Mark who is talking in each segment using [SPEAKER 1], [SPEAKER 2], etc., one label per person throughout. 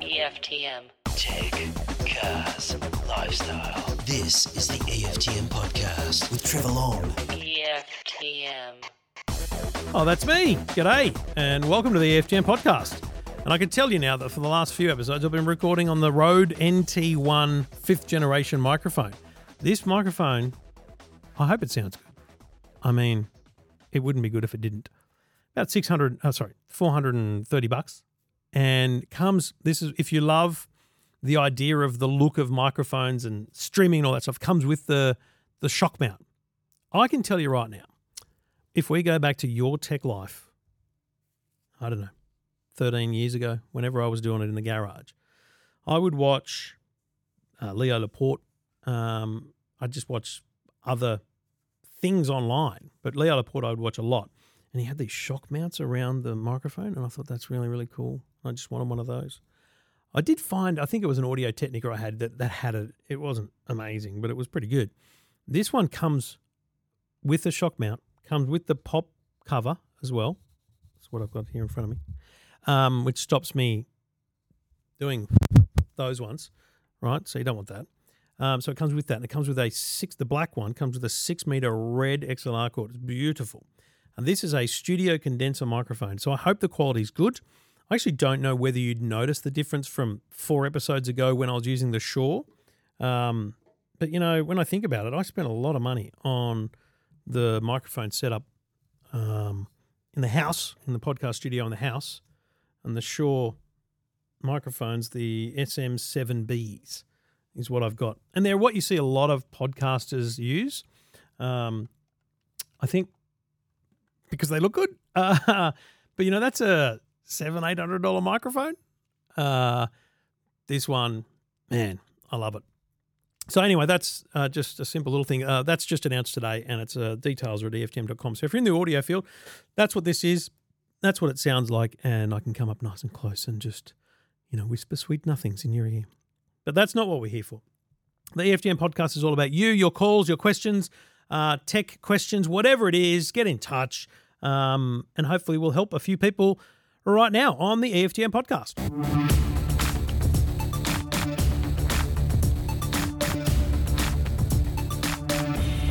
[SPEAKER 1] EFTM.
[SPEAKER 2] Tech, cars, lifestyle. This is the EFTM podcast with Trevor Long.
[SPEAKER 1] EFTM.
[SPEAKER 3] Oh, that's me. G'day, and welcome to the EFTM podcast. And I can tell you now that for the last few episodes, I've been recording on the Rode NT1 fifth generation microphone. This microphone, I hope it sounds good. I mean, it wouldn't be good if it didn't. About 600, oh, sorry, 430 bucks. And comes, this is, if you love the idea of the look of microphones and streaming and all that stuff, comes with the, the shock mount. I can tell you right now, if we go back to your tech life, I don't know, 13 years ago, whenever I was doing it in the garage, I would watch uh, Leo Laporte. Um, I'd just watch other things online, but Leo Laporte I would watch a lot. And he had these shock mounts around the microphone, and I thought that's really, really cool. I just wanted one of those. I did find, I think it was an Audio Technica I had that, that had it. It wasn't amazing, but it was pretty good. This one comes with a shock mount, comes with the pop cover as well. That's what I've got here in front of me, um, which stops me doing those ones, right? So you don't want that. Um, so it comes with that, and it comes with a six. The black one comes with a six meter red XLR cord. It's beautiful, and this is a studio condenser microphone. So I hope the quality is good. I actually don't know whether you'd notice the difference from four episodes ago when I was using the Shure. Um, but you know, when I think about it, I spent a lot of money on the microphone setup um, in the house, in the podcast studio in the house, and the Shure microphones, the SM7Bs, is what I've got, and they're what you see a lot of podcasters use. Um, I think because they look good, uh, but you know that's a seven eight hundred dollar microphone. Uh, this one, man, I love it. So anyway, that's uh, just a simple little thing. Uh, that's just announced today, and it's uh, details are at EFTM.com. So if you're in the audio field, that's what this is. That's what it sounds like, and I can come up nice and close and just, you know, whisper sweet nothings in your ear. But that's not what we're here for. The EFTM podcast is all about you, your calls, your questions, uh, tech questions, whatever it is. Get in touch, um, and hopefully we'll help a few people right now on the EFTM podcast.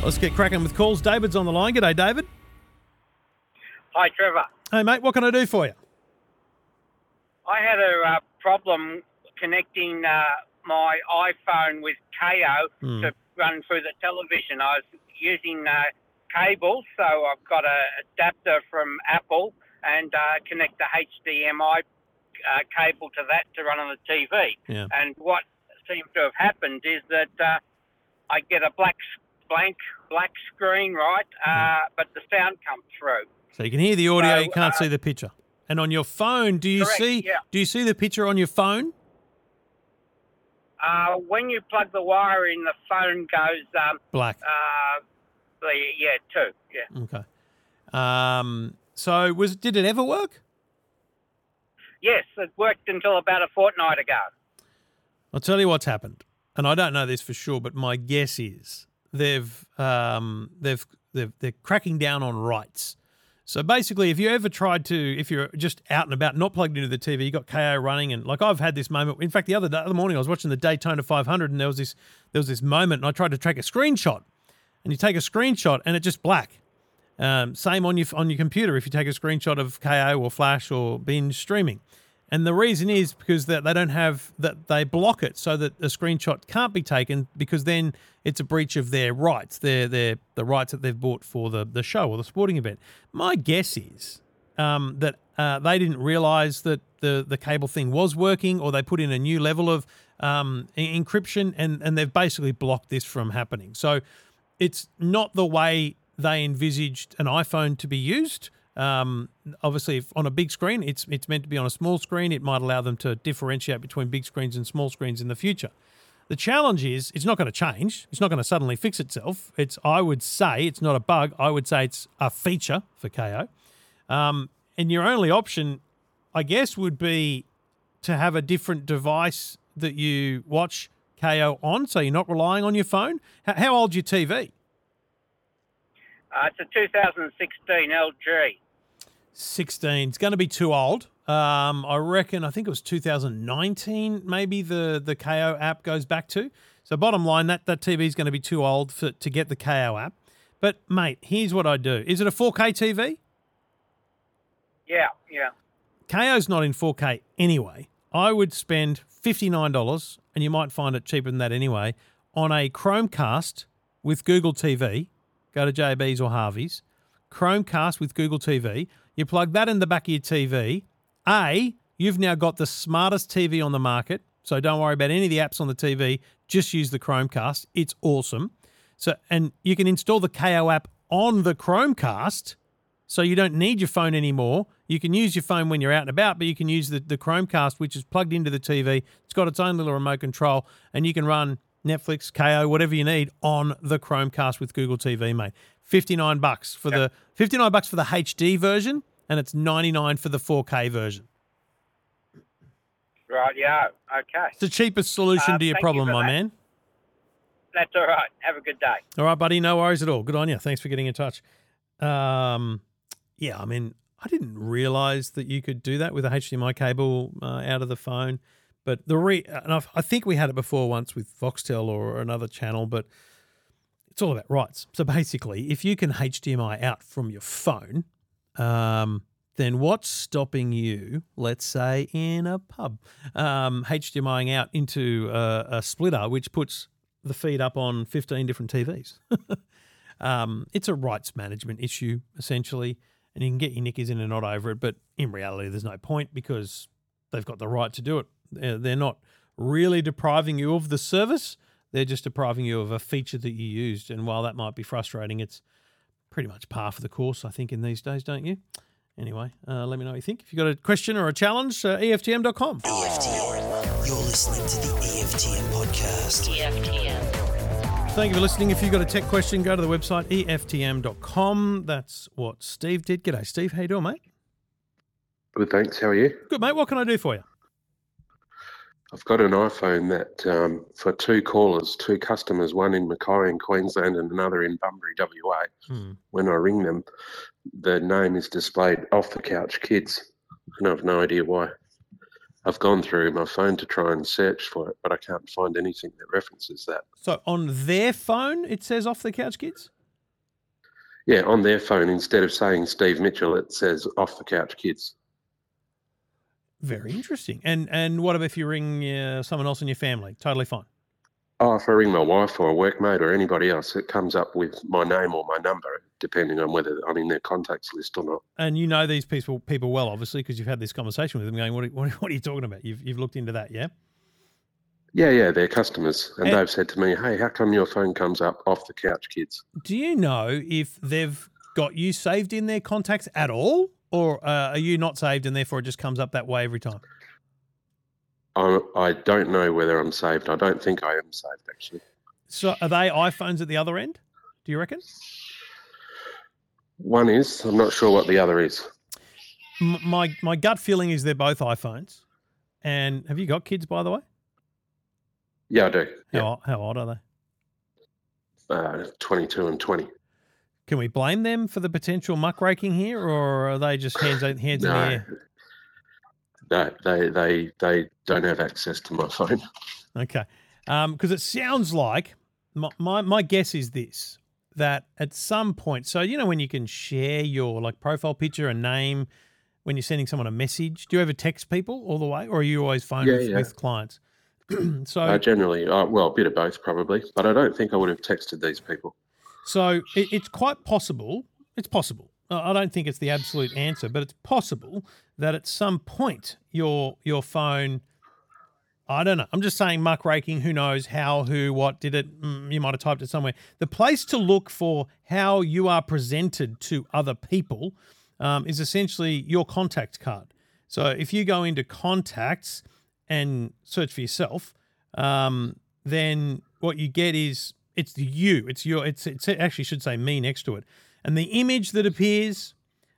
[SPEAKER 3] Let's get cracking with calls. David's on the line. G'day, David.
[SPEAKER 4] Hi, Trevor.
[SPEAKER 3] Hey, mate, what can I do for you?
[SPEAKER 4] I had a uh, problem connecting uh, my iPhone with Kayo
[SPEAKER 3] Hmm.
[SPEAKER 4] to run through the television. I was using uh, cable, so I've got an adapter from Apple and uh, connect the HDMI uh, cable to that to run on the TV.
[SPEAKER 3] Yeah.
[SPEAKER 4] And what seems to have happened is that uh, I get a black blank black screen, right? Uh, but the sound comes through.
[SPEAKER 3] So you can hear the audio,
[SPEAKER 4] So,
[SPEAKER 3] you can't
[SPEAKER 4] uh,
[SPEAKER 3] see the picture. And on your phone, do you
[SPEAKER 4] Correct,
[SPEAKER 3] see
[SPEAKER 4] yeah.
[SPEAKER 3] do you see the picture on your phone?
[SPEAKER 4] Uh, when you plug the wire in, the phone goes, um,
[SPEAKER 3] Black.
[SPEAKER 4] Yeah, two, yeah.
[SPEAKER 3] Okay. Um, so was did it ever work?
[SPEAKER 4] Yes, it worked until about a fortnight ago.
[SPEAKER 3] I'll tell you what's happened, and I don't know this for sure, but my guess is they've um, they've they've they're cracking down on rights. So basically, if you ever tried to, if you're just out and about, not plugged into the TV, you got Kayo running, and like I've had this moment. In fact, the other the other morning, I was watching the Daytona 500, and there was this there was this moment, and I tried to take a screenshot, and you take a screenshot, and it just black. Um, same on your on your computer if you take a screenshot of Kayo or Flash or binge streaming. And the reason is because that they don't have that they block it so that a screenshot can't be taken because then it's a breach of their rights, their their the rights that they've bought for the the show or the sporting event. My guess is um, that uh, they didn't realize that the the cable thing was working, or they put in a new level of um, encryption, and and they've basically blocked this from happening. So it's not the way they envisaged an iPhone to be used. Um, obviously, if on a big screen, it's it's meant to be on a small screen. It might allow them to differentiate between big screens and small screens in the future. The challenge is it's not going to change. It's not going to suddenly fix itself. It's I would say it's not a bug. I would say it's a feature for Kayo. Um, and your only option, I guess, would be to have a different device that you watch Kayo on, so you're not relying on your phone. How, how old's your TV?
[SPEAKER 4] Uh, it's a 2016 LG.
[SPEAKER 3] 16. It's going to be too old. Um, I reckon. I think it was 2019. Maybe the the Kayo app goes back to. So bottom line, that that TV is going to be too old for to get the Kayo app. But mate, here's what I do. Is it a 4K TV?
[SPEAKER 4] Yeah, yeah.
[SPEAKER 3] Kayo's not in 4K anyway. I would spend $59, and you might find it cheaper than that anyway, on a Chromecast with Google TV. Go to JB's or Harvey's. Chromecast with Google TV. You plug that in the back of your TV. A, you've now got the smartest TV on the market. So don't worry about any of the apps on the TV. Just use the Chromecast. It's awesome. So and you can install the Kayo app on the Chromecast so you don't need your phone anymore. You can use your phone when you're out and about, but you can use the, the Chromecast, which is plugged into the TV. It's got its own little remote control, and you can run Netflix, Kayo, whatever you need on the Chromecast with Google TV, mate. 59 bucks for the 59 bucks for the HD version, and it's 99 for the 4K version.
[SPEAKER 4] Right, yeah. Okay.
[SPEAKER 3] It's the cheapest solution
[SPEAKER 4] Uh,
[SPEAKER 3] to your
[SPEAKER 4] thank you
[SPEAKER 3] problem, my
[SPEAKER 4] that.
[SPEAKER 3] man.
[SPEAKER 4] That's all right. Have a good day.
[SPEAKER 3] All right, buddy. No worries at all. Good on you. Thanks for getting in touch. Um, yeah, I mean, I didn't realize that you could do that with a HDMI cable uh, out of the phone. But the re, and I've, I think we had it before once with Foxtel or another channel, but it's all about rights. So basically, if you can HDMI out from your phone, um, then what's stopping you, let's say in a pub, um, HDMIing out into a, a splitter, which puts the feed up on 15 different TVs? um, it's a rights management issue, essentially, and you can get your knickers in a knot over it. But in reality, there's no point because they've got the right to do it. They're, not really depriving you of the service, they're just depriving you of a feature that you used. And while that might be frustrating, it's pretty much par for the course, I think, in these days, don't you? Anyway, uh, let me know what you think. If you've got a question or a challenge, uh, EFTM.com.
[SPEAKER 2] EFTM. You're listening to the EFTM podcast.
[SPEAKER 1] EFTM.
[SPEAKER 3] Thank you for listening. If you've got a tech question, go to the website EFTM.com. That's what Steve did. G'day, Steve. How you doing, mate?
[SPEAKER 5] Good, thanks. How are you?
[SPEAKER 3] Good, mate. What can I do for you?
[SPEAKER 5] I've got an iPhone that um, for two callers, two customers, one in Mackay in Queensland and another in Bunbury, WA.
[SPEAKER 3] Hmm.
[SPEAKER 5] When I ring them, the name is displayed off the couch kids, and I've no idea why. I've gone through my phone to try and search for it, but I can't find anything that references that.
[SPEAKER 3] So on their phone, it says off the couch kids?
[SPEAKER 5] Yeah, on their phone, instead of saying Steve Mitchell, it says off the couch kids.
[SPEAKER 3] Very interesting. And and what about if you ring uh, someone else in your family? Totally fine.
[SPEAKER 5] Oh, if I ring my wife or a workmate or anybody else, it comes up with my name or my number, depending on whether I'm in their contacts list or not.
[SPEAKER 3] And you know these people people well, obviously, because you've had this conversation with them going, what are, what, are- you talking about? You've, you've looked into that, yeah?
[SPEAKER 5] Yeah, yeah, they're customers, and
[SPEAKER 3] And-
[SPEAKER 5] they've said to me, "Hey, how come your phone comes up off the couch, kids?"
[SPEAKER 3] Do you know if they've got you saved in their contacts at all? Or uh, are you not saved and therefore it just comes up that way every time?
[SPEAKER 5] I, I don't know whether I'm saved. I don't think I am saved actually.
[SPEAKER 3] So are they iPhones at the other end? Do you reckon?
[SPEAKER 5] One is, I'm not sure what the other is.
[SPEAKER 3] My my gut feeling is they're both iPhones. And have you got kids, by the way?
[SPEAKER 5] Yeah, I do.
[SPEAKER 3] How,
[SPEAKER 5] Yeah,
[SPEAKER 3] how old are they?
[SPEAKER 5] uh, 22 and 20.
[SPEAKER 3] Can we blame them for the potential muckraking here, or are they just hands hands in the
[SPEAKER 5] No,
[SPEAKER 3] air?
[SPEAKER 5] no, they they they don't have access to my phone.
[SPEAKER 3] Okay, because it sounds like my, my my guess is this that at some point, so you know when you can share your like profile picture and name when you're sending someone a message. Do you ever text people all the way, or are you always phone
[SPEAKER 5] Yeah,
[SPEAKER 3] with,
[SPEAKER 5] yeah.
[SPEAKER 3] with clients? so
[SPEAKER 5] Uh, generally, uh, well, a bit of both probably, but I don't think I would have texted these people.
[SPEAKER 3] So it, it's quite possible. It's possible. I I don't think it's the absolute answer, but it's possible that at some point your your phone. I don't know. I'm just saying muckraking. Who knows how, who, what did it? Mm, you might have typed it somewhere. The place to look for how you are presented to other people um, is essentially your contact card. So if you go into contacts and search for yourself, um, then what you get is it's you. It's your. It's it's it actually should say me next to it, and the image that appears,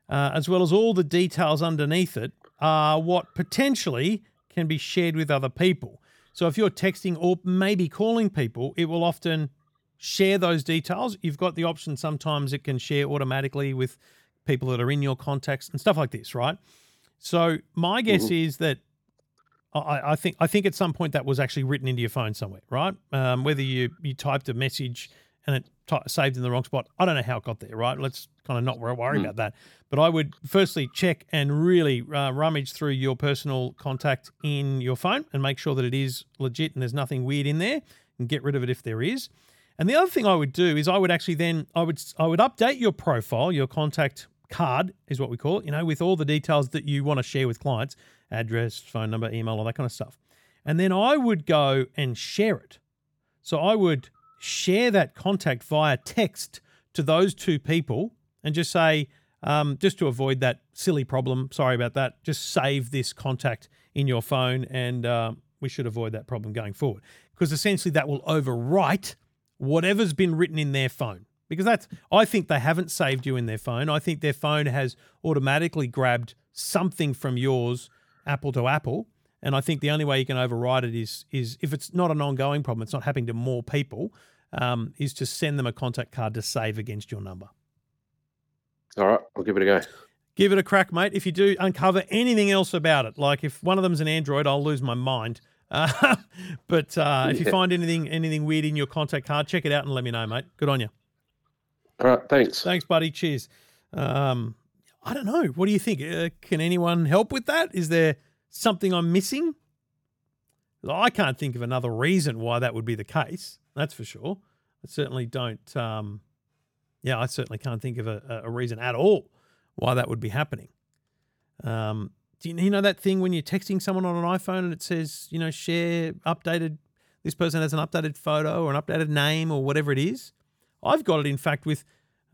[SPEAKER 3] uh, as well as all the details underneath it, are what potentially can be shared with other people. So if you're texting or maybe calling people, it will often share those details. You've got the option sometimes it can share automatically with people that are in your contacts and stuff like this, right? So my guess
[SPEAKER 5] Mhm.
[SPEAKER 3] is that I, I think I think at some point that was actually written into your phone somewhere, right? Um, whether you you typed a message and it ty- saved in the wrong spot, I don't know how it got there, right? Let's kind of not wor- worry
[SPEAKER 5] Hmm.
[SPEAKER 3] about that. But I would firstly check and really uh, rummage through your personal contact in your phone and make sure that it is legit and there's nothing weird in there, and get rid of it if there is. And the other thing I would do is I would actually then I would I would update your profile, your contact card is what we call it, you know, with all the details that you want to share with clients, address, phone number, email, all that kind of stuff. And then I would go and share it. So I would share that contact via text to those two people and just say, um, just to avoid that silly problem, sorry about that, just save this contact in your phone and um, we should avoid that problem going forward. Because essentially that will overwrite whatever's been written in their phone. Because that's, I think they haven't saved you in their phone. I think their phone has automatically grabbed something from yours, Apple to Apple. And I think the only way you can override it is, is if it's not an ongoing problem, it's not happening to more people, um, is to send them a contact card to save against your number.
[SPEAKER 5] All right, I'll give it a go.
[SPEAKER 3] Give it a crack, mate. If you do uncover anything else about it, like if one of them's an Android, I'll lose my mind. Uh, but uh, if you find anything anything weird in your contact card, check it out and let me know, mate. Good on you.
[SPEAKER 5] All right, thanks.
[SPEAKER 3] Thanks, buddy. Cheers. Um, I don't know. What do you think? Uh, can anyone help with that? Is there something I'm missing? I can't think of another reason why that would be the case. That's for sure. I certainly don't. Um, yeah, I certainly can't think of a, a reason at all why that would be happening. Um, do you, you know that thing when you're texting someone on an iPhone and it says, you know, share updated, this person has an updated photo or an updated name or whatever it is? I've got it, in fact, with,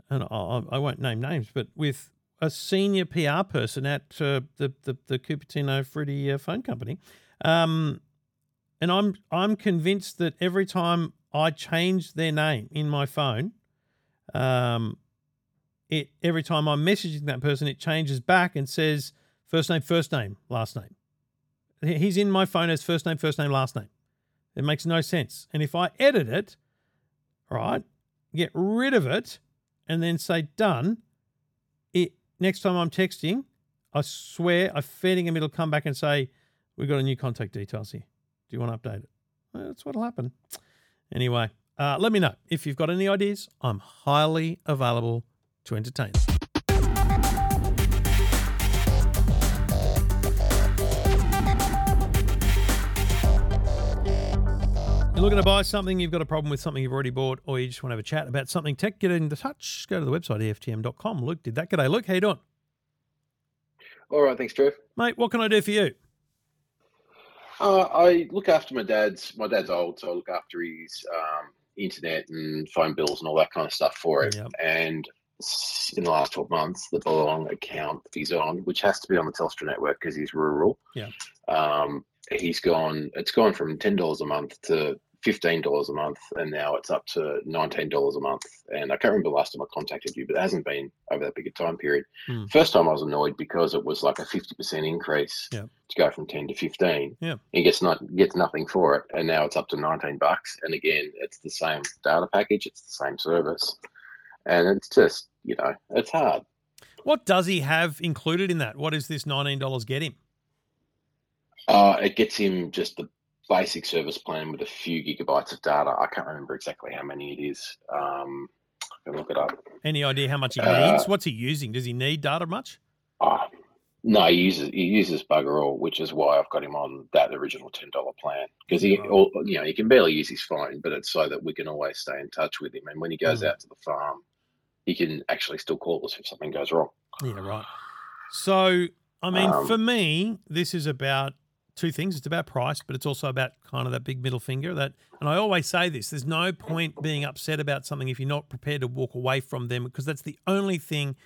[SPEAKER 3] and I, I won't name names, but with a senior PR person at uh, the, the the Cupertino Fruity uh, phone company, um, and I'm I'm convinced that every time I change their name in my phone, um, it every time I'm messaging that person, it changes back and says first name, first name, last name. He's in my phone as first name, first name, last name. It makes no sense. And if I edit it, right, get rid of it, and then say done, it next time I'm texting, I swear, I'm feeding him, it'll come back and say, We've got a new contact details here. Do you want to update it? Well, that's what'll happen. Anyway, uh, let me know if you've got any ideas. I'm highly available to entertain. You're looking to buy something, you've got a problem with something you've already bought, or you just want to have a chat about something tech, get in touch. Go to the website, EFTM.com. Luke did that. G'day, Luke. How you doing?
[SPEAKER 6] All right, thanks, Trev.
[SPEAKER 3] Mate, what can I do for you?
[SPEAKER 6] Uh, I look after my dad's. My dad's old, so I look after his um, internet and phone bills and all that kind of stuff for it.
[SPEAKER 3] Yep.
[SPEAKER 6] And in the last twelve months, the Belong account he's on, which has to be on the Telstra network because he's rural.
[SPEAKER 3] Yeah.
[SPEAKER 6] Um, he's gone. It's gone from ten dollars a month to fifteen dollars a month, and now it's up to nineteen dollars a month. And I can't remember the last time I contacted you, but it hasn't been over that big a time period.
[SPEAKER 3] Hmm.
[SPEAKER 6] First time I was annoyed because it was like a fifty percent increase
[SPEAKER 3] Yeah.
[SPEAKER 6] to go from ten to fifteen.
[SPEAKER 3] Yeah.
[SPEAKER 6] He gets not gets nothing for it, and now it's up to nineteen bucks. And again, it's the same data package, it's the same service, and it's just you know it's hard.
[SPEAKER 3] What does he have included in that? What does this $19 get him?
[SPEAKER 6] Uh, it gets him just the basic service plan with a few gigabytes of data. I can't remember exactly how many it is. Um, I can look it up.
[SPEAKER 3] Any idea how much he
[SPEAKER 6] Uh,
[SPEAKER 3] needs? What's he using? Does he need data much?
[SPEAKER 6] Oh, no, he uses he uses bugger all, which is why I've got him on that original ten dollar plan because he,
[SPEAKER 3] Right.
[SPEAKER 6] all, you know, he can barely use his phone, but it's so that we can always stay in touch with him. And when he goes
[SPEAKER 3] Mm.
[SPEAKER 6] out to the farm, he can actually still call us if something goes wrong.
[SPEAKER 3] Yeah, right. So, I mean,
[SPEAKER 6] Um,
[SPEAKER 3] for me, this is about two things. It's about price, but it's also about kind of that big middle finger. That, and I always say this: there's no point being upset about something if you're not prepared to walk away from them, because that's the only thing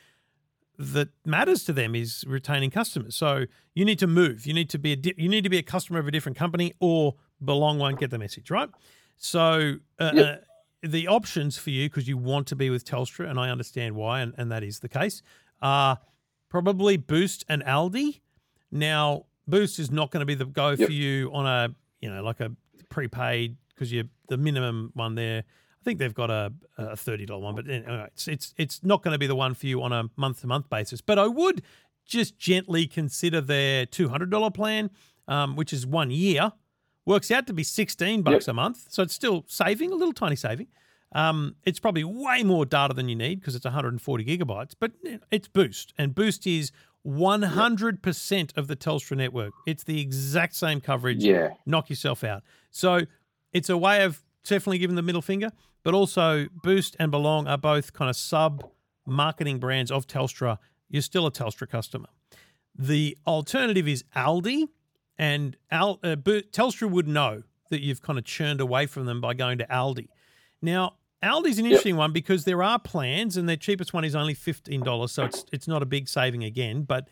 [SPEAKER 3] that matters to them is retaining customers. So you need to move. You need to be a di- you need to be a customer of a different company, or Belong won't get the message, right? So uh,
[SPEAKER 6] Yep.
[SPEAKER 3] uh, the options for you, because you want to be with Telstra, and I understand why, and, and that is the case, are probably Boost and Aldi. Now, Boost is not going to be the go
[SPEAKER 6] Yep.
[SPEAKER 3] for you on a you know like a prepaid because you the minimum one there. I think they've got a, a thirty dollar one, but anyway, it's it's it's not going to be the one for you on a month to month basis. But I would just gently consider their $200 plan, um, which is one year, works out to be 16 bucks a month. So it's still saving, a little tiny saving. Um, it's probably way more data than you need because it's 140 gigabytes, but it's Boost. And Boost is 100% of the Telstra network. It's the exact same coverage.
[SPEAKER 6] Yeah.
[SPEAKER 3] Knock yourself out. So it's a way of definitely giving the middle finger, but also Boost and Belong are both kind of sub marketing brands of Telstra. You're still a Telstra customer. The alternative is Aldi, and Al, uh, Telstra would know that you've kind of churned away from them by going to Aldi. Now, Aldi's an interesting one because there are plans, and their cheapest one is only fifteen dollars, so it's it's not a big saving again, but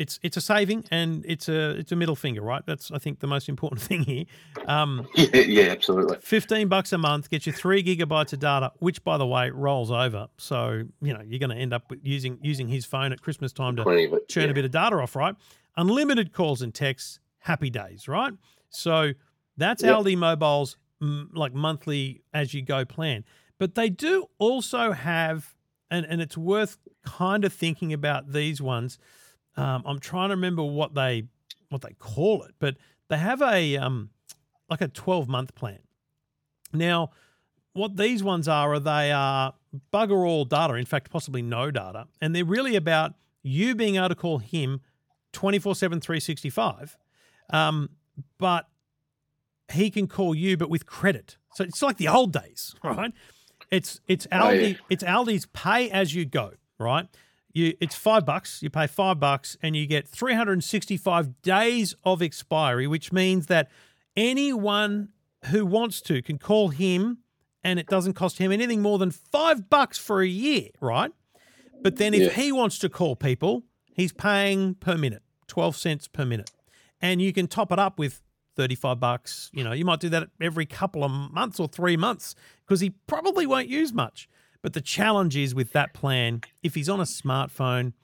[SPEAKER 3] it's it's a saving and it's a it's a middle finger, right? That's I think the most important thing here. Um,
[SPEAKER 6] Yeah, yeah, absolutely.
[SPEAKER 3] 15 bucks a month gets you three gigabytes of data, which by the way rolls over. So, you know, you're going to end up using using his phone at Christmas time to
[SPEAKER 6] it.
[SPEAKER 3] churn
[SPEAKER 6] yeah.
[SPEAKER 3] a bit of data off, right? Unlimited calls and texts, happy days, right? So that's
[SPEAKER 6] Yep.
[SPEAKER 3] Aldi Mobile's like monthly as you go plan. But they do also have, and, and it's worth kind of thinking about these ones. Um, I'm trying to remember what they what they call it, but they have a um, like a 12 month plan. Now, what these ones are, are they are bugger all data, in fact, possibly no data. And they're really about you being able to call him 24 7, 365. Um, but he can call you, but with credit. So it's like the old days, right? It's it's
[SPEAKER 6] Oh,
[SPEAKER 3] Aldi,
[SPEAKER 6] yeah.
[SPEAKER 3] it's Aldi's pay as you go, right? You it's five bucks. You pay five bucks, and you get 365 days of expiry, which means that anyone who wants to can call him, and it doesn't cost him anything more than five bucks for a year, right? But then if
[SPEAKER 6] Yeah.
[SPEAKER 3] he wants to call people, he's paying per minute, 12 cents per minute. And you can top it up with 35 bucks. You know, you might do that every couple of months or three months because he probably won't use much. But the challenge is with that plan, if he's on a smartphone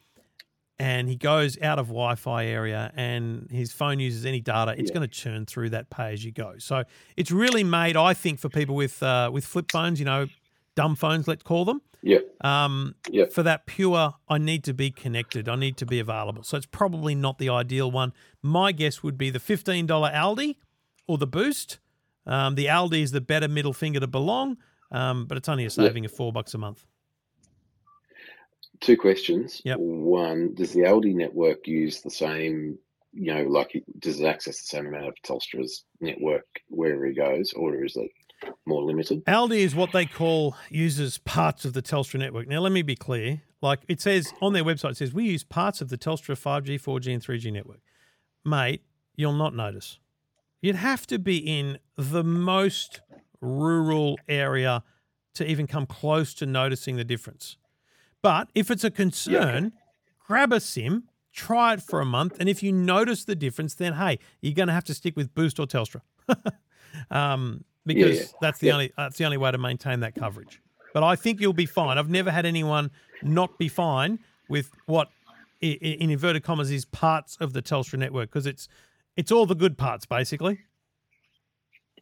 [SPEAKER 3] and he goes out of Wi-Fi area and his phone uses any data, it's
[SPEAKER 6] Yeah.
[SPEAKER 3] going to churn through that pay as you go. So it's really made, I think, for people with uh, with flip phones, you know, dumb phones, let's call them.
[SPEAKER 6] Yeah.
[SPEAKER 3] Um,
[SPEAKER 6] Yep.
[SPEAKER 3] For that pure, I need to be connected. I need to be available. So it's probably not the ideal one. My guess would be the $15 Aldi or the Boost. Um, the Aldi is the better middle finger to belong, um, but it's only a saving of four bucks a month.
[SPEAKER 6] Two questions.
[SPEAKER 3] Yep.
[SPEAKER 6] One, does the Aldi network use the same, you know, like does it access the same amount of Telstra's network wherever he goes, or is it more limited?
[SPEAKER 3] Aldi is what they call uses parts of the Telstra network. Now, let me be clear. Like it says on their website, it says we use parts of the Telstra 5G, 4G, and 3G network. Mate, you'll not notice. You'd have to be in the most rural area to even come close to noticing the difference. But if it's a concern, grab a SIM, try it for a month, and if you notice the difference, then hey, you're going to have to stick with Boost or Telstra, um, because
[SPEAKER 6] yeah.
[SPEAKER 3] that's the
[SPEAKER 6] Yeah.
[SPEAKER 3] only that's the only way to maintain that coverage. But I think you'll be fine. I've never had anyone not be fine with what, in inverted commas, is parts of the Telstra network because it's it's all the good parts basically.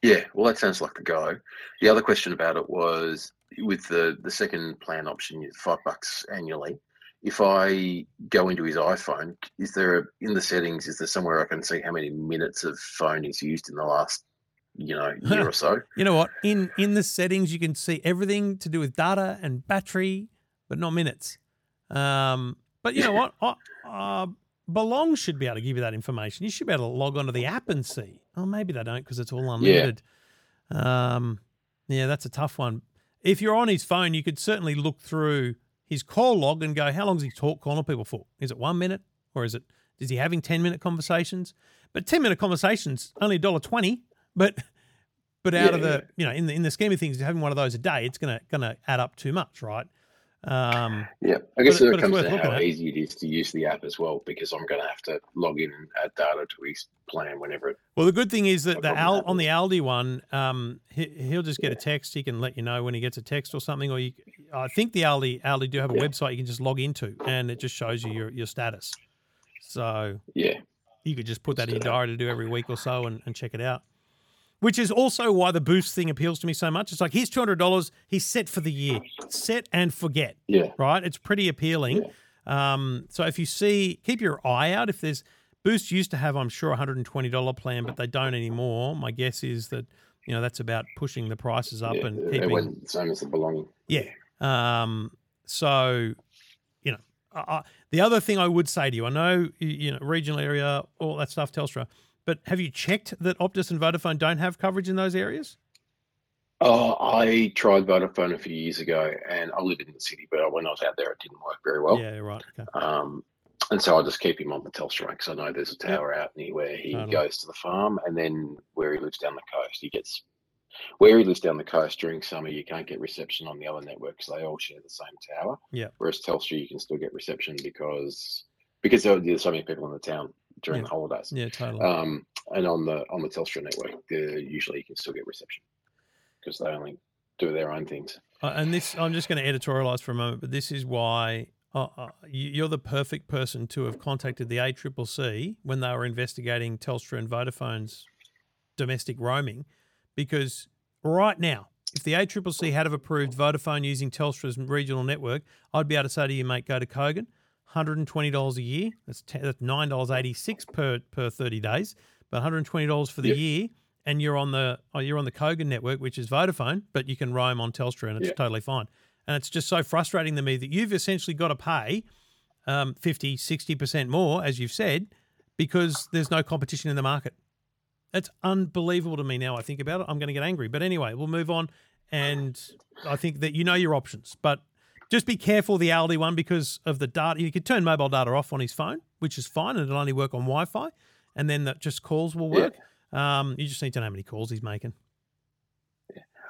[SPEAKER 6] Yeah, well, that sounds like the go. The other question about it was with the the second plan option, five bucks annually. If I go into his iPhone, is there a, in the settings? Is there somewhere I can see how many minutes of phone he's used in the last, you know, year or so?
[SPEAKER 3] You know what? In in the settings, you can see everything to do with data and battery, but not minutes. Um, but you know what? I, uh, Belong should be able to give you that information. You should be able to log onto the app and see. Oh, maybe they don't because it's all unlimited. Um, yeah, that's a tough one. If you're on his phone, you could certainly look through his call log and go, how long is he talk calling people for? Is it one minute or is it? Is he having ten minute conversations? But ten minute conversations only a dollar twenty. But but out of
[SPEAKER 6] Yeah,
[SPEAKER 3] the you know in the in the scheme of things, having one of those a day, it's gonna gonna add up too much, right? Um,
[SPEAKER 6] Yeah, I guess
[SPEAKER 3] But it- but
[SPEAKER 6] comes to how easy it is to use the app as well, because I'm going to have to log in and add data to his plan whenever it.
[SPEAKER 3] well, the good thing is that the Al, on the Aldi one, um, he, he'll just get a text. He can let you know when he gets a text or something. Or you, I think the Aldi Aldi do have a
[SPEAKER 6] Yeah.
[SPEAKER 3] website you can just log into, and it just shows you your your status. So
[SPEAKER 6] Yeah,
[SPEAKER 3] you could just put that in your diary to do every week or so and, and check it out. Which is also why the boost thing appeals to me so much. It's like here's two hundred dollars. He's set for the year, set and forget.
[SPEAKER 6] yeah,
[SPEAKER 3] right? It's pretty appealing. Um, so if you see, keep your eye out. If there's Boost used to have, I'm sure, a hundred and twenty dollar plan, but they don't anymore. My guess is that you know that's about pushing the prices up
[SPEAKER 6] Yeah,
[SPEAKER 3] and
[SPEAKER 6] it
[SPEAKER 3] keeping.
[SPEAKER 6] went same as the belonging.
[SPEAKER 3] Yeah. Um, so, you know, I, I, the other thing I would say to you, I know, you know, regional area, all that stuff, Telstra, but have you checked that Optus and Vodafone don't have coverage in those areas?
[SPEAKER 6] Oh, I tried Vodafone a few years ago, and I live in the city, but when I was out there, it didn't work very well.
[SPEAKER 3] yeah, right. Okay.
[SPEAKER 6] Um, and so I just keep him on the Telstra because I know there's a
[SPEAKER 3] Yep.
[SPEAKER 6] tower out near where he
[SPEAKER 3] Totally.
[SPEAKER 6] goes to the farm, and then where he lives down the coast, he gets where he lives down the coast during summer. You can't get reception on the other network because they all share the same tower.
[SPEAKER 3] Yeah.
[SPEAKER 6] Whereas Telstra, you can still get reception because because there's so many people in the town during
[SPEAKER 3] Yeah.
[SPEAKER 6] the holidays.
[SPEAKER 3] Yeah, totally.
[SPEAKER 6] Um, and on the on the Telstra network, usually you can still get reception because they only do their own things.
[SPEAKER 3] Uh, and this, I'm just going to editorialize for a moment, but this is why uh, uh, you- you're the perfect person to have contacted the ACCC when they were investigating Telstra and Vodafone's domestic roaming, because right now, if the ACCC had have approved Vodafone using Telstra's regional network, I'd be able to say to you, mate, go to Kogan, $120 a year. That's, te- that's $9.86 per per 30 days, but $120 for the
[SPEAKER 6] Yep.
[SPEAKER 3] year and you're on the oh, you're on the Kogan network, which is Vodafone, but you can roam on Telstra, and it's
[SPEAKER 6] Yeah.
[SPEAKER 3] totally fine. And it's just so frustrating to me that you've essentially got to pay um, 50, 60% more, as you've said, because there's no competition in the market. It's unbelievable to me now. I think about it. I'm going to get angry. But anyway, we'll move on. And I think that you know your options, but just be careful the Aldi one because of the data. You could turn mobile data off on his phone, which is fine, and it'll only work on Wi Fi. And then that just calls will
[SPEAKER 6] Yeah.
[SPEAKER 3] work. Um, you just need to know how many calls he's making.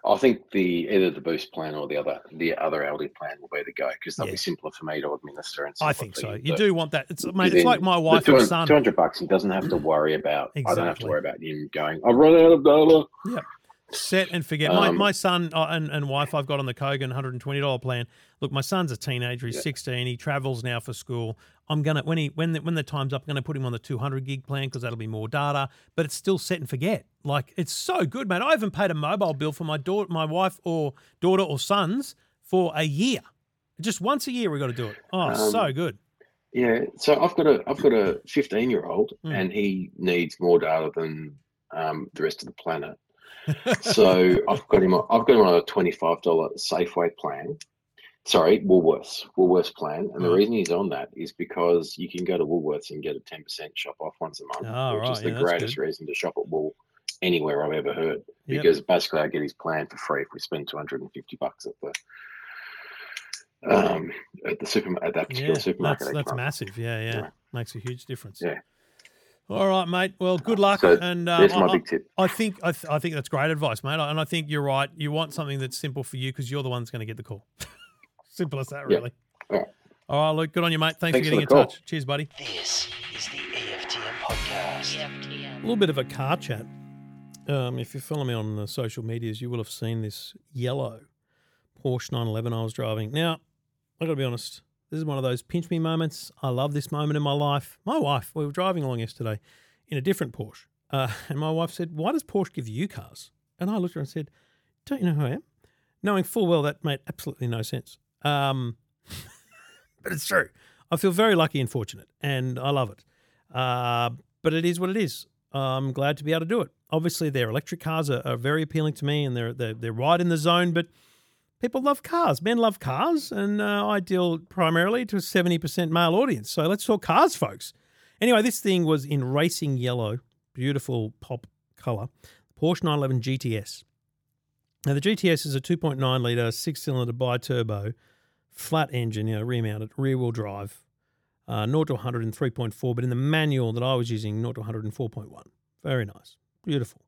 [SPEAKER 6] I think the either the boost plan or the other the other Aldi plan will be the go because they'll
[SPEAKER 3] Yeah.
[SPEAKER 6] be simpler for me to administer. And
[SPEAKER 3] I think so.
[SPEAKER 6] you
[SPEAKER 3] do want that. It's mate. It's like my wife and
[SPEAKER 6] 200
[SPEAKER 3] son.
[SPEAKER 6] 200 bucks. He doesn't have to worry about. I don't have to worry about him going. I've run out of data.
[SPEAKER 3] Set and forget. My,
[SPEAKER 6] Um,
[SPEAKER 3] my son uh, and, and wife, I've got on the Kogan $120 plan. Look, my son's a teenager. He's
[SPEAKER 6] Yeah.
[SPEAKER 3] 16. He travels now for school. I'm gonna when he when the, when the time's up, I'm gonna put him on the 200 gig plan because that'll be more data. But it's still set and forget. Like it's so good, mate. I haven't paid a mobile bill for my daughter, my wife or daughter or sons for a year. Just once a year we got to do it. Oh,
[SPEAKER 6] Um,
[SPEAKER 3] so good.
[SPEAKER 6] Yeah. So I've got a I've got a 15 year old
[SPEAKER 3] Mm.
[SPEAKER 6] and he needs more data than um, the rest of the planet. So I've got him. on- I've got him on a twenty-five dollar Safeway plan. Sorry, Woolworths Woolworths plan, and the reason he's on that is because you can go to Woolworths and get a ten percent shop off once a month,
[SPEAKER 3] Oh,
[SPEAKER 6] which
[SPEAKER 3] right,
[SPEAKER 6] is the
[SPEAKER 3] yeah,
[SPEAKER 6] greatest reason to shop at Wool anywhere I've ever heard.
[SPEAKER 3] Yep.
[SPEAKER 6] Because basically, I get his plan for free if we spend two hundred and fifty bucks at the um at the super at that particular
[SPEAKER 3] Yeah,
[SPEAKER 6] supermarket.
[SPEAKER 3] that's that's massive. Yeah, yeah,
[SPEAKER 6] Yeah.
[SPEAKER 3] makes a huge difference.
[SPEAKER 6] Yeah.
[SPEAKER 3] All right, mate. Well, good luck.
[SPEAKER 6] So
[SPEAKER 3] and
[SPEAKER 6] There's my
[SPEAKER 3] I-
[SPEAKER 6] big tip.
[SPEAKER 3] I think I, th- I think that's great advice, mate. And I think you're right. You want something that's simple for you because you're the one that's going to get the call. simple as that,
[SPEAKER 6] Yeah.
[SPEAKER 3] really.
[SPEAKER 6] All right.
[SPEAKER 3] All right, Luke. Good on you, mate. Thanks,
[SPEAKER 6] Thanks
[SPEAKER 3] for
[SPEAKER 6] for
[SPEAKER 3] getting
[SPEAKER 6] the
[SPEAKER 3] in
[SPEAKER 6] call.
[SPEAKER 3] touch. Cheers, buddy.
[SPEAKER 2] This is the EFTM podcast.
[SPEAKER 3] A little bit of a car chat. Um, if you follow me on the social medias, you will have seen this yellow Porsche 911 I was driving. Now, I got to be honest. This is one of those pinch me moments. I love this moment in my life. My wife, we were driving along yesterday in a different Porsche, uh, and my wife said, "Why does Porsche give you cars?" And I looked at her and said, "Don't you know who I am?" Knowing full well that made absolutely no sense. Um, but it's true. I feel very lucky and fortunate, and I love it. Uh, but it is what it is. I'm glad to be able to do it. Obviously, their electric cars are, are very appealing to me, and they're, they're they're right in the zone. But people love cars. Men love cars, and uh, I deal primarily to a seventy percent male audience. So let's talk cars, folks. Anyway, this thing was in racing yellow, beautiful pop color, Porsche 911 GTS. Now the GTS is a 2.9 liter six cylinder bi-turbo, flat engine, you know, rear mounted, rear wheel drive, uh, 0 to 100 in 3.4, but in the manual that I was using, 0 to 100 in 4.1. Very nice, beautiful.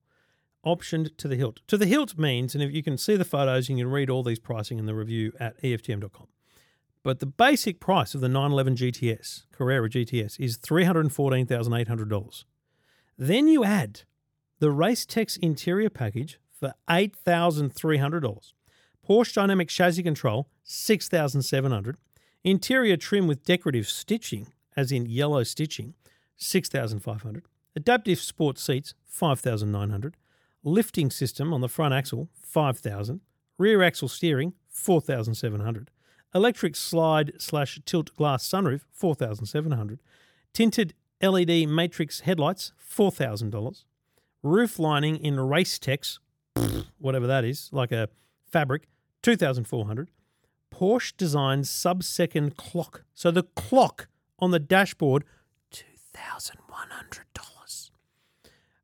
[SPEAKER 3] Optioned to the hilt. To the hilt means, and if you can see the photos, you can read all these pricing in the review at EFTM.com. But the basic price of the 911 GTS, Carrera GTS, is $314,800. Then you add the Race Tex interior package for $8,300. Porsche Dynamic Chassis Control, $6,700. Interior trim with decorative stitching, as in yellow stitching, $6,500. Adaptive sport seats, $5,900. Lifting system on the front axle, 5,000. Rear axle steering, 4,700. Electric slide slash tilt glass sunroof, four thousand seven hundred. Tinted LED matrix headlights, four thousand dollars. Roof lining in race tex, whatever that is, like a fabric, two thousand four hundred. Porsche designed sub second clock. So the clock on the dashboard, $2,100.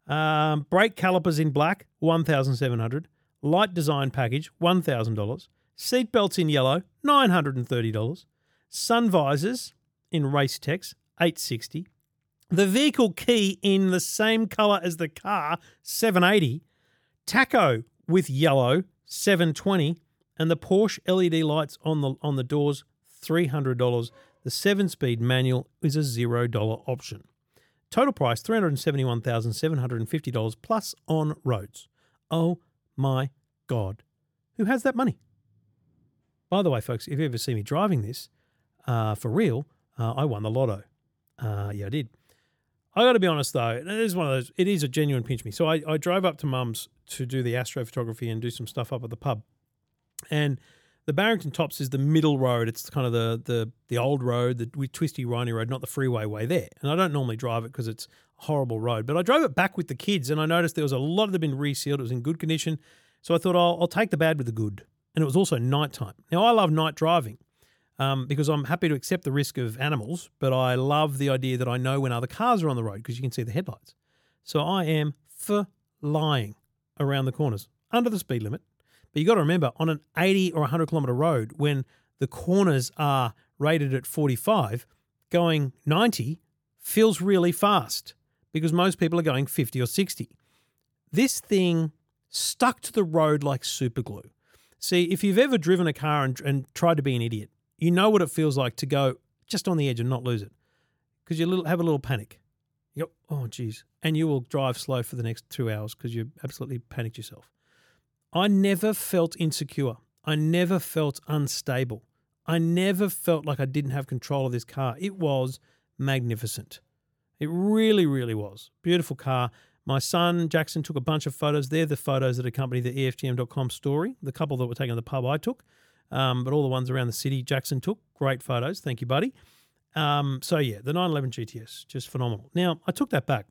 [SPEAKER 3] Um, brake calipers in black, 1700 Light design package, $1,000. Seat belts in yellow, $930. Sun visors in race tex, 860 The vehicle key in the same color as the car, 780 Tacho with yellow, 720 and the Porsche LED lights on the on the doors, $300. The 7-speed manual is a $0 option. Total price $371,750 plus on roads. Oh my God. Who has that money? By the way, folks, if you ever see me driving this uh, for real, uh, I won the lotto. Uh, yeah, I did. I got to be honest though, it is one of those. It is a genuine pinch me. So I, I drove up to Mum's to do the astrophotography and do some stuff up at the pub, and the Barrington Tops is the middle road. It's kind of the the the old road, the twisty, windy road, not the freeway way there. And I don't normally drive it because it's a horrible road. But I drove it back with the kids, and I noticed there was a lot of them been resealed. It was in good condition, so I thought I'll, I'll take the bad with the good. And it was also nighttime. Now I love night driving um, because I'm happy to accept the risk of animals, but I love the idea that I know when other cars are on the road because you can see the headlights. So I am flying around the corners under the speed limit but you got to remember on an 80 or 100 kilometer road, when the corners are rated at 45, going 90 feels really fast because most people are going 50 or 60. This thing stuck to the road like super glue. See, if you've ever driven a car and, and tried to be an idiot, you know what it feels like to go just on the edge and not lose it because you little, have a little panic. Oh, geez. And you will drive slow for the next two hours because you absolutely panicked yourself. I never felt insecure. I never felt unstable. I never felt like I didn't have control of this car. It was magnificent. It really, really was. Beautiful car. My son Jackson took a bunch of photos. They're the photos that accompany the EFTM.com story. The couple that were taken in the pub I took, um, but all the ones around the city Jackson took. Great photos. Thank you, buddy. Um, so, yeah, the 911 GTS, just phenomenal. Now, I took that back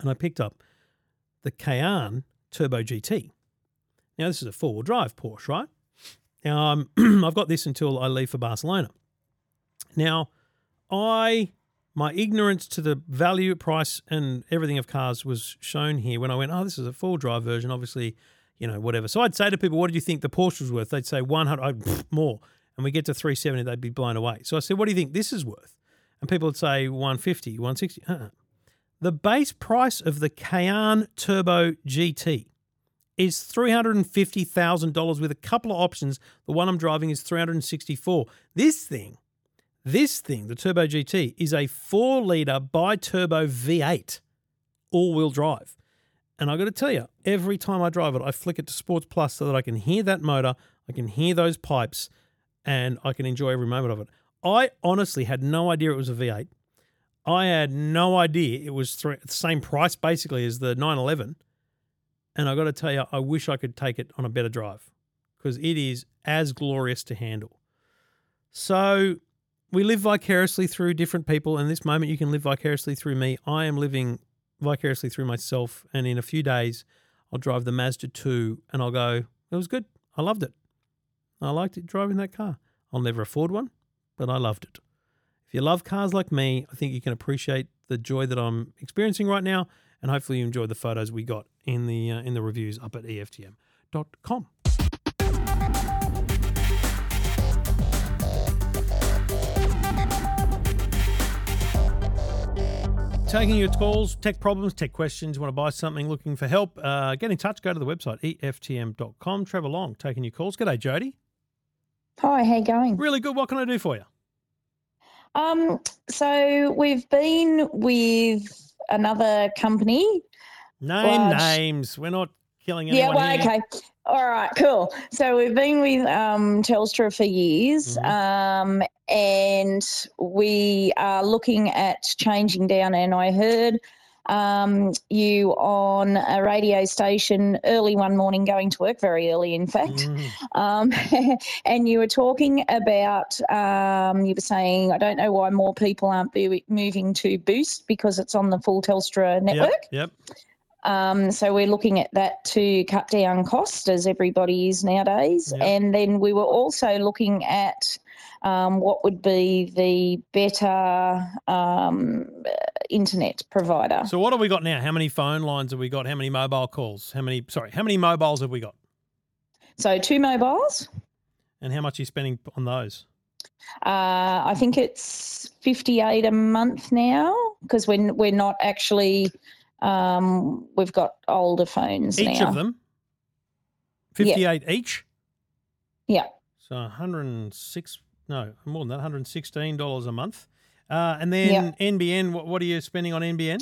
[SPEAKER 3] and I picked up the Cayenne Turbo GT. Now, this is a four wheel drive Porsche, right? Now, um, I've got this until I leave for Barcelona. Now, I my ignorance to the value, price, and everything of cars was shown here when I went, oh, this is a four drive version, obviously, you know, whatever. So I'd say to people, what did you think the Porsche was worth? They'd say 100, more. And we get to 370, they'd be blown away. So I said, what do you think this is worth? And people would say 150, 160. Uh-uh. The base price of the Cayenne Turbo GT is $350,000 with a couple of options. The one I'm driving is 364. This thing, this thing, the Turbo GT, is a 4 litre bi-turbo V8 all-wheel drive. And I got to tell you, every time I drive it, I flick it to Sports Plus so that I can hear that motor, I can hear those pipes, and I can enjoy every moment of it. I honestly had no idea it was a V8. I had no idea it was the same price basically as the 911 and I got to tell you, I wish I could take it on a better drive because it is as glorious to handle. So we live vicariously through different people. And this moment, you can live vicariously through me. I am living vicariously through myself. And in a few days, I'll drive the Mazda 2 and I'll go, it was good. I loved it. I liked it driving that car. I'll never afford one, but I loved it. If you love cars like me, I think you can appreciate the joy that I'm experiencing right now and hopefully you enjoyed the photos we got in the uh, in the reviews up at EFTM.com. Taking your calls, tech problems, tech questions, you want to buy something, looking for help, uh, get in touch, go to the website, EFTM.com. Trevor Long taking your calls. G'day, Jody.
[SPEAKER 7] Hi, how you going?
[SPEAKER 3] Really good. What can I do for you?
[SPEAKER 7] Um, so we've been with another company.
[SPEAKER 3] Name names. We're not killing anyone.
[SPEAKER 7] Yeah, well,
[SPEAKER 3] here.
[SPEAKER 7] okay. All right, cool. So we've been with um, Telstra for years, mm-hmm. um, and we are looking at changing down. And I heard um, you on a radio station early one morning going to work, very early, in fact.
[SPEAKER 3] Mm.
[SPEAKER 7] Um, and you were talking about, um, you were saying, I don't know why more people aren't moving to Boost because it's on the full Telstra network.
[SPEAKER 3] Yep. yep.
[SPEAKER 7] Um, so we're looking at that to cut down cost, as everybody is nowadays.
[SPEAKER 3] Yep.
[SPEAKER 7] And then we were also looking at um, what would be the better um, internet provider.
[SPEAKER 3] So what have we got now? How many phone lines have we got? How many mobile calls? How many? Sorry, how many mobiles have we got?
[SPEAKER 7] So two mobiles.
[SPEAKER 3] And how much are you spending on those?
[SPEAKER 7] Uh, I think it's fifty-eight a month now because we're we're not actually. Um, we've got older phones
[SPEAKER 3] Each
[SPEAKER 7] now.
[SPEAKER 3] of them.
[SPEAKER 7] Yeah.
[SPEAKER 3] Fifty-eight each.
[SPEAKER 7] Yeah.
[SPEAKER 3] So one hundred and six. No, more than that. One hundred and sixteen dollars a month. Uh, and then NBN. What, what are you spending on NBN?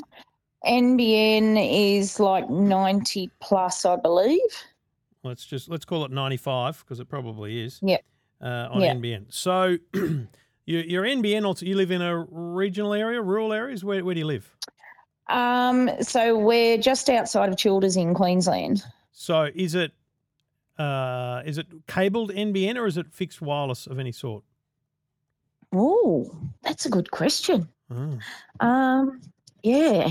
[SPEAKER 7] NBN is like ninety plus, I believe.
[SPEAKER 3] Let's just let's call it ninety-five because it probably is.
[SPEAKER 7] Yep.
[SPEAKER 3] Uh, on
[SPEAKER 7] Yeah.
[SPEAKER 3] NBN. So. Your, your NBN, also, you live in a regional area, rural areas? Where, where do you live?
[SPEAKER 7] Um, so we're just outside of Childers in Queensland.
[SPEAKER 3] So is it uh, is it cabled NBN or is it fixed wireless of any sort?
[SPEAKER 7] Oh, that's a good question.
[SPEAKER 3] Oh.
[SPEAKER 7] Um, yeah,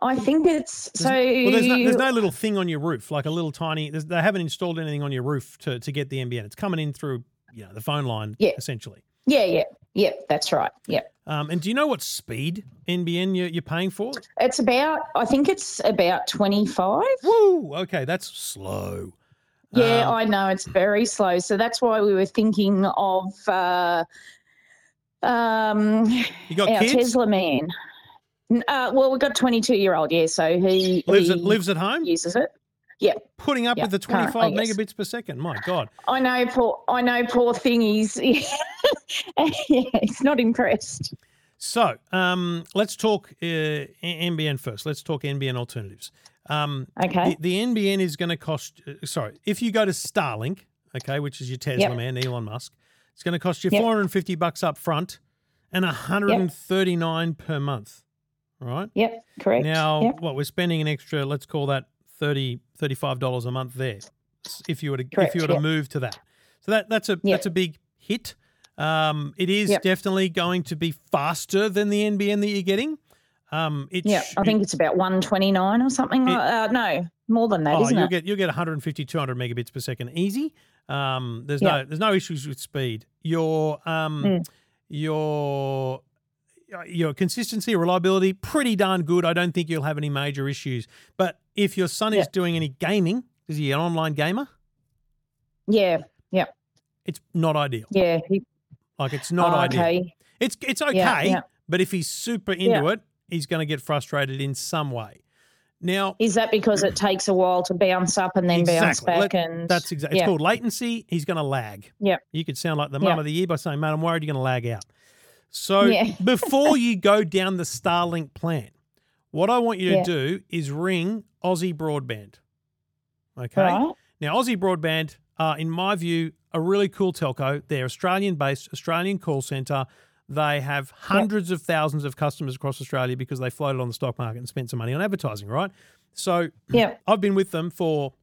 [SPEAKER 7] I think it's so.
[SPEAKER 3] Well, there's no, there's no little thing on your roof, like a little tiny. They haven't installed anything on your roof to, to get the NBN. It's coming in through you know the phone line,
[SPEAKER 7] Yeah.
[SPEAKER 3] essentially.
[SPEAKER 7] yeah, yeah, yeah. That's right. Yeah,
[SPEAKER 3] Um, and do you know what speed NBN you're, you're paying for?
[SPEAKER 7] it's about. I think it's about twenty five.
[SPEAKER 3] Woo! Okay, that's slow.
[SPEAKER 7] Yeah,
[SPEAKER 3] Um,
[SPEAKER 7] I know it's very slow. So that's why we were thinking of uh, um,
[SPEAKER 3] you got
[SPEAKER 7] our
[SPEAKER 3] kids
[SPEAKER 7] Tesla man. Uh, well, we've got twenty two year old. Yeah, so he
[SPEAKER 3] lives
[SPEAKER 7] he
[SPEAKER 3] at lives at home,
[SPEAKER 7] uses it. Yeah.
[SPEAKER 3] Putting up
[SPEAKER 7] yeah,
[SPEAKER 3] with the 25
[SPEAKER 7] yes.
[SPEAKER 3] megabits per second. My God.
[SPEAKER 7] I know, poor. I know, poor thing. He's yeah, he's not impressed.
[SPEAKER 3] So um, let's talk uh, NBN first. Let's talk NBN alternatives. Um,
[SPEAKER 7] Okay.
[SPEAKER 3] The, the NBN is going to cost. Uh, sorry, if you go to Starlink, okay, which is your Tesla
[SPEAKER 7] Yep.
[SPEAKER 3] man, Elon Musk, it's going to cost you
[SPEAKER 7] Yep.
[SPEAKER 3] 450 bucks up front and 139 per month. Right
[SPEAKER 7] Yep. Correct.
[SPEAKER 3] now,
[SPEAKER 7] Yep.
[SPEAKER 3] what we're spending an extra, let's call that 30 35 dollars a month there. If you were to
[SPEAKER 7] Correct,
[SPEAKER 3] if you were to
[SPEAKER 7] yep.
[SPEAKER 3] move to that, so that that's a
[SPEAKER 7] Yep.
[SPEAKER 3] that's a big hit. Um, it is
[SPEAKER 7] Yep.
[SPEAKER 3] definitely going to be faster than the NBN that you're getting. Um,
[SPEAKER 7] Yeah, I think it's about one twenty nine or something.
[SPEAKER 3] It-
[SPEAKER 7] like, uh, no, more than that,
[SPEAKER 3] oh,
[SPEAKER 7] not
[SPEAKER 3] you'll
[SPEAKER 7] it?
[SPEAKER 3] get you'll get 150 200 megabits per second easy. Um, there's
[SPEAKER 7] Yeah.
[SPEAKER 3] no there's no issues with speed. Your um
[SPEAKER 7] Mm.
[SPEAKER 3] your your consistency, reliability, pretty darn good. I don't think you'll have any major issues. But if your son is doing any gaming, is he an online gamer?
[SPEAKER 7] yeah, yeah.
[SPEAKER 3] It's not ideal.
[SPEAKER 7] yeah. He,
[SPEAKER 3] Like it's not
[SPEAKER 7] oh,
[SPEAKER 3] ideal.
[SPEAKER 7] okay.
[SPEAKER 3] It's it's okay,
[SPEAKER 7] Yeah, yeah.
[SPEAKER 3] but if he's super into
[SPEAKER 7] Yeah.
[SPEAKER 3] it, he's going to get frustrated in some way. Now,
[SPEAKER 7] Is that because it takes a while to bounce up and then bounce back?
[SPEAKER 3] Let-
[SPEAKER 7] and
[SPEAKER 3] That's exactly. It's called latency. He's going to lag.
[SPEAKER 7] Yeah.
[SPEAKER 3] You could sound like the
[SPEAKER 7] Yeah.
[SPEAKER 3] mum of the year by saying, "Mate, I'm worried you're going to lag out." So
[SPEAKER 7] Yeah.
[SPEAKER 3] before you go down the Starlink plan, what I want you to
[SPEAKER 7] Yeah.
[SPEAKER 3] do is ring Aussie Broadband. Okay.
[SPEAKER 7] Right.
[SPEAKER 3] Now, Aussie Broadband are, in my view, a really cool telco. They're Australian based, Australian call centre. They have hundreds of thousands of customers across Australia because they floated on the stock market and spent some money on advertising, right? So
[SPEAKER 7] Yeah.
[SPEAKER 3] I've been with them for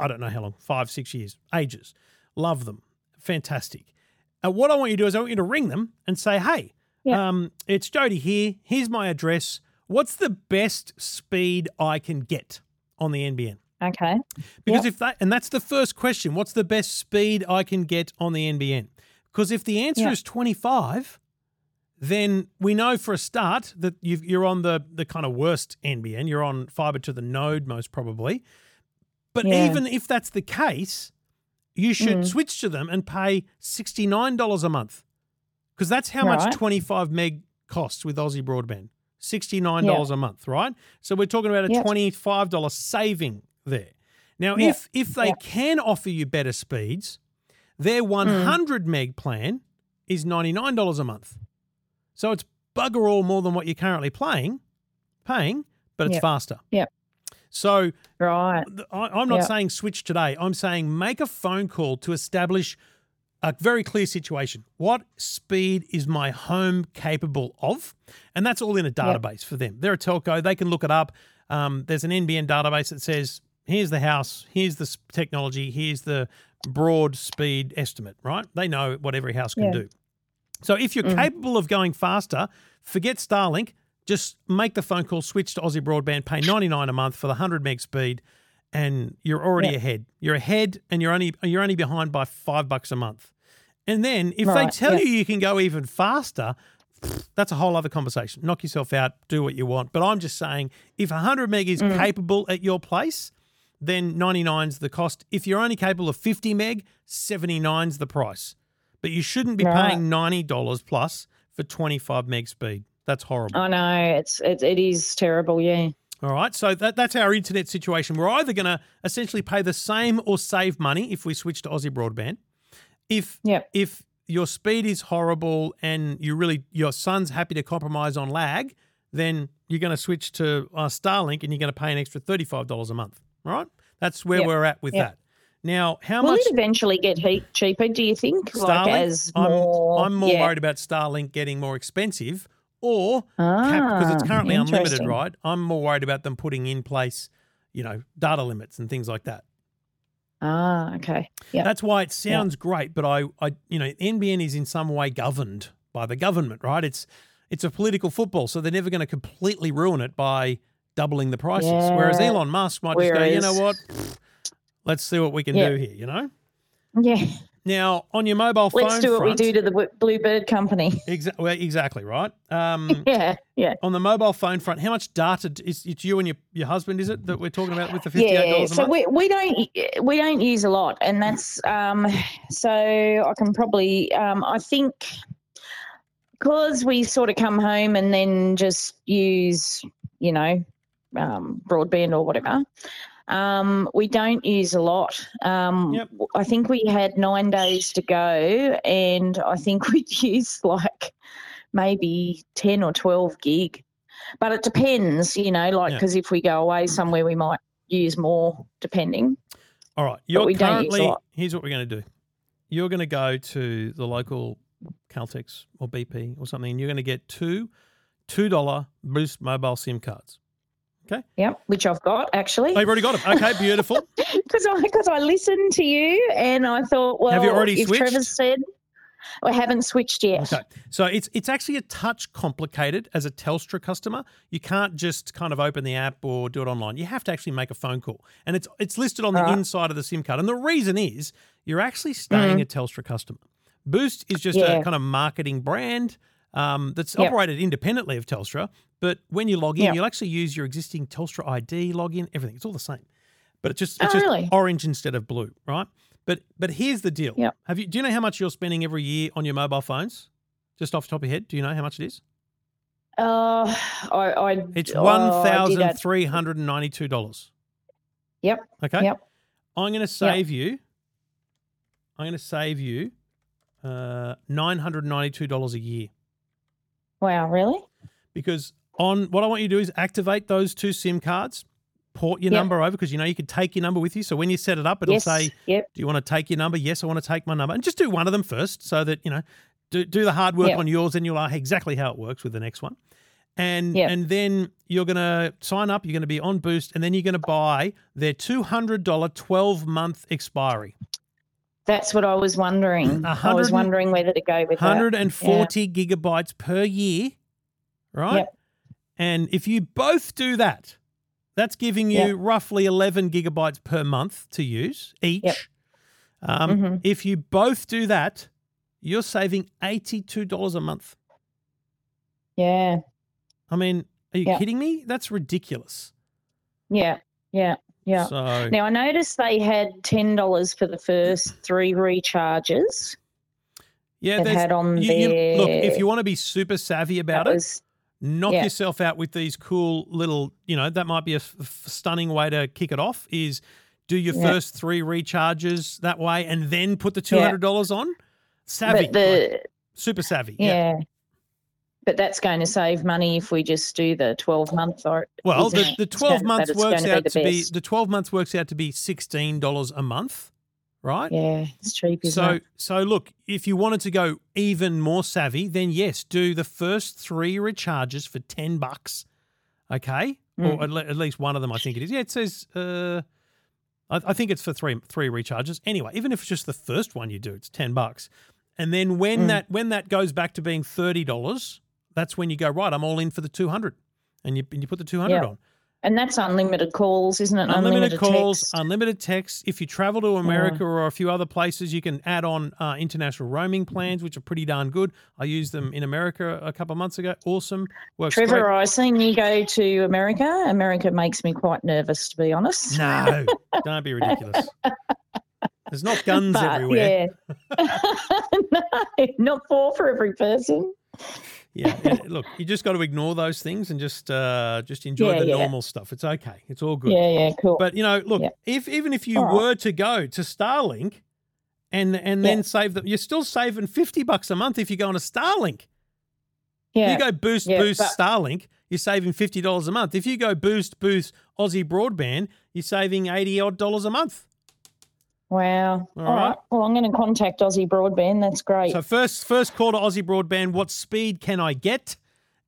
[SPEAKER 3] I don't know how long, five, six years, ages. Love them. Fantastic. And what I want you to do is I want you to ring them and say, hey,
[SPEAKER 7] Yeah.
[SPEAKER 3] um, it's Jody here. Here's my address. What's the best speed I can get on the NBN?
[SPEAKER 7] Okay.
[SPEAKER 3] Because
[SPEAKER 7] Yep.
[SPEAKER 3] if that, and that's the first question, what's the best speed I can get on the NBN? Because if the answer
[SPEAKER 7] Yeah.
[SPEAKER 3] is 25, then we know for a start that you've, you're on the, the kind of worst NBN. You're on fiber to the node, most probably. But
[SPEAKER 7] Yeah.
[SPEAKER 3] even if that's the case, you should
[SPEAKER 7] Mm.
[SPEAKER 3] switch to them and pay $69 a month. Because that's how much 25 meg costs with Aussie Broadband. $69 a month, right? So we're talking about a
[SPEAKER 7] Yep.
[SPEAKER 3] $25 saving there. Now,
[SPEAKER 7] Yeah.
[SPEAKER 3] if if they
[SPEAKER 7] Yeah.
[SPEAKER 3] can offer you better speeds, their
[SPEAKER 7] Mm.
[SPEAKER 3] 100 meg plan is $99 a month. So it's bugger all more than what you're currently playing, paying, but it's
[SPEAKER 7] Yep.
[SPEAKER 3] faster.
[SPEAKER 7] Yep.
[SPEAKER 3] So
[SPEAKER 7] Right.
[SPEAKER 3] I, I'm not
[SPEAKER 7] Yep.
[SPEAKER 3] saying switch today. I'm saying make a phone call to establish a very clear situation. What speed is my home capable of? And that's all in a database for them. They're a telco. They can look it up. Um, there's an NBN database that says, here's the house, here's the technology, here's the broad speed estimate, right? They know what every house can
[SPEAKER 7] Yeah.
[SPEAKER 3] do. So if you're
[SPEAKER 7] Mm.
[SPEAKER 3] capable of going faster, forget Starlink. Just make the phone call, switch to Aussie Broadband, pay 99 a month for the 100 meg speed, and you're already
[SPEAKER 7] Yeah.
[SPEAKER 3] ahead. You're ahead, and you're only you're only behind by five bucks a month. And then if they tell
[SPEAKER 7] yeah.
[SPEAKER 3] you you can go even faster, that's a whole other conversation. Knock yourself out, do what you want. But I'm just saying, if 100 meg is
[SPEAKER 7] Mm.
[SPEAKER 3] capable at your place, then 99's the cost. If you're only capable of 50 meg, 79's the price. But you shouldn't be
[SPEAKER 7] Right.
[SPEAKER 3] paying $90 plus for 25 meg speed. That's horrible.
[SPEAKER 7] I know it's it, it is terrible. Yeah.
[SPEAKER 3] All right. So that, that's our internet situation. We're either going to essentially pay the same or save money if we switch to Aussie broadband. If
[SPEAKER 7] Yep.
[SPEAKER 3] if your speed is horrible and you really your son's happy to compromise on lag, then you're going to switch to uh, Starlink and you're going to pay an extra thirty-five dollars a month. All right. That's where
[SPEAKER 7] Yep.
[SPEAKER 3] we're at with
[SPEAKER 7] Yep.
[SPEAKER 3] that. Now, how
[SPEAKER 7] Will
[SPEAKER 3] much
[SPEAKER 7] it eventually get cheaper? Do you think?
[SPEAKER 3] Starlink?
[SPEAKER 7] Like as
[SPEAKER 3] I'm,
[SPEAKER 7] more.
[SPEAKER 3] I'm more
[SPEAKER 7] yeah.
[SPEAKER 3] worried about Starlink getting more expensive or because it's
[SPEAKER 7] Ah,
[SPEAKER 3] currently unlimited, right? I'm more worried about them putting in place, you know, data limits and things like that.
[SPEAKER 7] Ah, okay. Yeah.
[SPEAKER 3] That's why it sounds great, but I, I, you know, NBN is in some way governed by the government, right? It's it's a political football, so they're never going to completely ruin it by doubling the prices. Whereas Elon Musk might just go, you know what? Let's see what we can
[SPEAKER 7] Yeah.
[SPEAKER 3] do here. You know.
[SPEAKER 7] Yeah.
[SPEAKER 3] Now on your mobile phone,
[SPEAKER 7] Let's do what we do to the Bluebird company.
[SPEAKER 3] Exa- well, exactly right. Um,
[SPEAKER 7] yeah. Yeah.
[SPEAKER 3] on the mobile phone front, how much data is it's you and your, your husband? Is it that we're talking about with the fifty eight
[SPEAKER 7] Yeah,
[SPEAKER 3] dollars a
[SPEAKER 7] so we, we don't we don't use a lot, and that's um. So I can probably um. I think because we sort of come home and then just use you know um, broadband or whatever. Um, we don't use a lot. Um,
[SPEAKER 3] Yep.
[SPEAKER 7] I think we had nine days to go, and I think we'd use like maybe ten or twelve gig. But it depends, you know, like
[SPEAKER 3] Yeah.
[SPEAKER 7] because if we go away somewhere, we might use more, depending.
[SPEAKER 3] All right, you're
[SPEAKER 7] we don't use a
[SPEAKER 3] currently. Here's what we're going to do. You're going to go to the local Caltex or BP or something, and you're going to get two two dollar Boost mobile SIM cards.
[SPEAKER 7] Yep, which I've got actually.
[SPEAKER 3] Oh, you've already got them. Okay, beautiful.
[SPEAKER 7] Because I because I listened to you and I thought, well,
[SPEAKER 3] Have you already
[SPEAKER 7] if
[SPEAKER 3] switched?
[SPEAKER 7] Trevor said, I haven't switched yet.
[SPEAKER 3] Okay, so it's it's actually a touch complicated as a Telstra customer. You can't just kind of open the app or do it online. You have to actually make a phone call, and it's it's listed on the
[SPEAKER 7] Right.
[SPEAKER 3] inside of the SIM card. And the reason is you're actually staying a Telstra customer. Boost is just a
[SPEAKER 7] Mm.
[SPEAKER 3] Kind of marketing brand um, that's
[SPEAKER 7] Yep.
[SPEAKER 3] operated independently of Telstra. But when you log in,
[SPEAKER 7] Yep.
[SPEAKER 3] you'll actually use your existing Telstra ID login. Everything it's all the same, but it's just it's
[SPEAKER 7] Oh,
[SPEAKER 3] just
[SPEAKER 7] really?
[SPEAKER 3] orange instead of blue, right? But but here's the deal.
[SPEAKER 7] Yep.
[SPEAKER 3] Have you do you know how much you're spending every year on your mobile phones? Just off the top of your head, do you know how much it is?
[SPEAKER 7] Uh, I, I
[SPEAKER 3] It's
[SPEAKER 7] oh,
[SPEAKER 3] one thousand three hundred and ninety-two dollars.
[SPEAKER 7] Yep.
[SPEAKER 3] Okay.
[SPEAKER 7] Yep.
[SPEAKER 3] I'm going to save you. I'm going to save you uh, nine hundred ninety-two dollars a year
[SPEAKER 7] Wow, really?
[SPEAKER 3] because on what I want you to do is activate those two SIM cards, port your
[SPEAKER 7] Yep.
[SPEAKER 3] number over because you know you can take your number with you. So when you set it up, it'll
[SPEAKER 7] yes.
[SPEAKER 3] say
[SPEAKER 7] Yep.
[SPEAKER 3] Do you want to take your number? Yes, I want to take my number. And just do one of them first so that, you know, do, do the hard work
[SPEAKER 7] Yep.
[SPEAKER 3] on yours and you'll know exactly how it works with the next one. And and then you're going to sign up, you're going to be on Boost, and then you're going to buy their $200 12 month expiry.
[SPEAKER 7] That's what I was wondering. I was wondering whether to go with that.
[SPEAKER 3] 140 gigabytes per year, right?
[SPEAKER 7] Yep.
[SPEAKER 3] And if you both do that, that's giving you
[SPEAKER 7] Yep.
[SPEAKER 3] roughly 11 gigabytes per month to use each.
[SPEAKER 7] Yep.
[SPEAKER 3] Um,
[SPEAKER 7] Mhm.
[SPEAKER 3] If you both do that, you're saving $82 a month.
[SPEAKER 7] Yeah.
[SPEAKER 3] I mean, are you kidding me? That's ridiculous.
[SPEAKER 7] Yeah. Yeah. Yeah.
[SPEAKER 3] So,
[SPEAKER 7] Now I noticed they had ten dollars for the first three recharges.
[SPEAKER 3] yeah, there's,
[SPEAKER 7] had on
[SPEAKER 3] you, you- look, if you want to be super savvy about
[SPEAKER 7] That
[SPEAKER 3] it,
[SPEAKER 7] was
[SPEAKER 3] knock
[SPEAKER 7] Yeah.
[SPEAKER 3] yourself out with these cool little you know that might be a f- stunning way to kick it off is do your
[SPEAKER 7] Yeah.
[SPEAKER 3] first three recharges that way and then put the $200 on savvy
[SPEAKER 7] the
[SPEAKER 3] like, super savvy
[SPEAKER 7] yeah. But that's going to save money if we just do the twelve month or
[SPEAKER 3] well the, the 12
[SPEAKER 7] gonna-
[SPEAKER 3] months works out
[SPEAKER 7] the
[SPEAKER 3] to be the 12 months works out to be $16 a month right?
[SPEAKER 7] Yeah, it's cheap,
[SPEAKER 3] So,
[SPEAKER 7] it?
[SPEAKER 3] so look, if you wanted to go even more savvy, then yes, do the first three recharges for ten bucks, okay, or
[SPEAKER 7] Mm.
[SPEAKER 3] at, le- at least one of them. I think it is. Yeah, it says. Uh, I, I think it's for three three recharges. Anyway, even if it's just the first one you do, it's ten bucks, and then when
[SPEAKER 7] Mm.
[SPEAKER 3] that when that goes back to being thirty dollars, that's when you go right. I'm all in for the two hundred, and you and you put the two hundred
[SPEAKER 7] Yeah.
[SPEAKER 3] on.
[SPEAKER 7] And that's unlimited calls, isn't it?
[SPEAKER 3] Unlimited, calls,
[SPEAKER 7] text.
[SPEAKER 3] unlimited text. If you travel to America or a few other places, you can add on uh, international roaming plans, which are pretty darn good. I used them in America a couple of months ago. Awesome. Works
[SPEAKER 7] Trevor,
[SPEAKER 3] great.
[SPEAKER 7] I seen you go to America. America makes me quite nervous, to be honest.
[SPEAKER 3] No, don't be ridiculous. There's not guns
[SPEAKER 7] But,
[SPEAKER 3] everywhere.
[SPEAKER 7] Yeah. no, not four for every person.
[SPEAKER 3] Yeah. Look, you just got to ignore those things and just uh, just enjoy
[SPEAKER 7] Yeah,
[SPEAKER 3] the
[SPEAKER 7] yeah.
[SPEAKER 3] normal stuff. It's okay. It's all good.
[SPEAKER 7] Yeah, yeah, cool.
[SPEAKER 3] But you know, look, if even if you
[SPEAKER 7] All right.
[SPEAKER 3] were to go to Starlink and and then save them, you're still saving fifty bucks a month if you go on a Starlink.
[SPEAKER 7] yeah.
[SPEAKER 3] You go boost boost
[SPEAKER 7] but-
[SPEAKER 3] Starlink, you're saving fifty dollars a month. If you go boost boost Aussie broadband, you're saving eighty odd dollars a month.
[SPEAKER 7] Wow.
[SPEAKER 3] All
[SPEAKER 7] All
[SPEAKER 3] right.
[SPEAKER 7] Well, I'm going to contact Aussie Broadband. That's great.
[SPEAKER 3] So first first call to Aussie broadband. What speed can I get?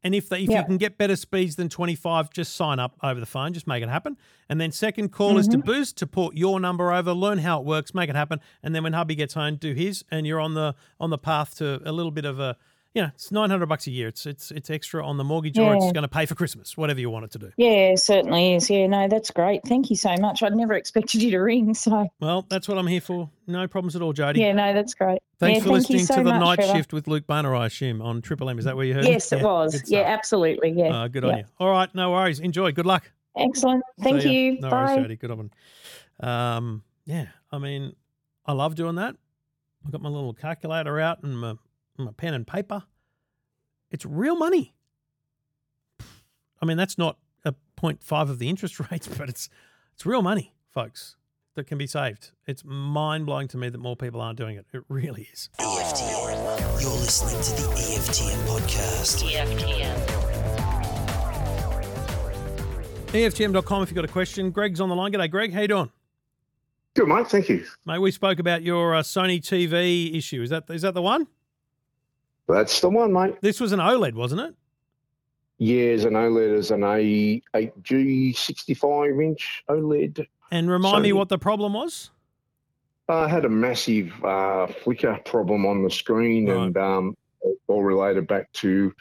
[SPEAKER 3] And if they, if you can get better speeds than 25, just sign up over the phone. Just make it happen. And then second call is to
[SPEAKER 7] Mm-hmm.
[SPEAKER 3] boost to port your number over, learn how it works, make it happen. And then when hubby gets home, do his, and you're on the on the path to a little bit of a, you know, it's 900 bucks a year. It's it's it's extra on the mortgage, or it's going to pay for Christmas, whatever you want it to do.
[SPEAKER 7] yeah, certainly is. Yeah, no, that's great. Thank you so much. I'd never expected you to ring. So,
[SPEAKER 3] Well, that's what I'm here for. No problems at all, Jody.
[SPEAKER 7] yeah, no, that's great.
[SPEAKER 3] Thanks
[SPEAKER 7] yeah,
[SPEAKER 3] for
[SPEAKER 7] thank
[SPEAKER 3] listening
[SPEAKER 7] so
[SPEAKER 3] to the night
[SPEAKER 7] Trevor.
[SPEAKER 3] shift with Luke Bona, I assume, on Triple M. Is that where you heard?
[SPEAKER 7] Yes, it
[SPEAKER 3] Yeah,
[SPEAKER 7] was. Yeah, absolutely. Yeah.
[SPEAKER 3] Uh, good
[SPEAKER 7] yeah.
[SPEAKER 3] on you. All right, no worries. Enjoy. Good luck.
[SPEAKER 7] Excellent. Thank
[SPEAKER 3] See
[SPEAKER 7] you.
[SPEAKER 3] No
[SPEAKER 7] Bye.
[SPEAKER 3] worries, Jody. Good on. Um, yeah, I mean, I love doing that. I've got my little calculator out and my, my pen and paper. It's real money. I mean, that's not a 0.5 of the interest rates, but it's it's real money, folks, that can be saved. It's mind blowing to me that more people aren't doing it. It really is.
[SPEAKER 2] EFTM. You're listening to the EFTM podcast.
[SPEAKER 1] EFTM.
[SPEAKER 3] EFTM.com if you've got a question. Greg's on the line. G'day, Greg. How you doing?
[SPEAKER 8] Good, mate. Thank you.
[SPEAKER 3] Mate, we spoke about your uh, Sony TV issue. Is that is that the one?
[SPEAKER 8] That's the one, mate.
[SPEAKER 3] This was an OLED, wasn't it?
[SPEAKER 8] Years an OLED is an A eight G sixty five inch OLED.
[SPEAKER 3] And remind me what the problem was.
[SPEAKER 8] I had a massive uh, flicker problem on the screen,
[SPEAKER 3] Right.
[SPEAKER 8] and um, all related back to.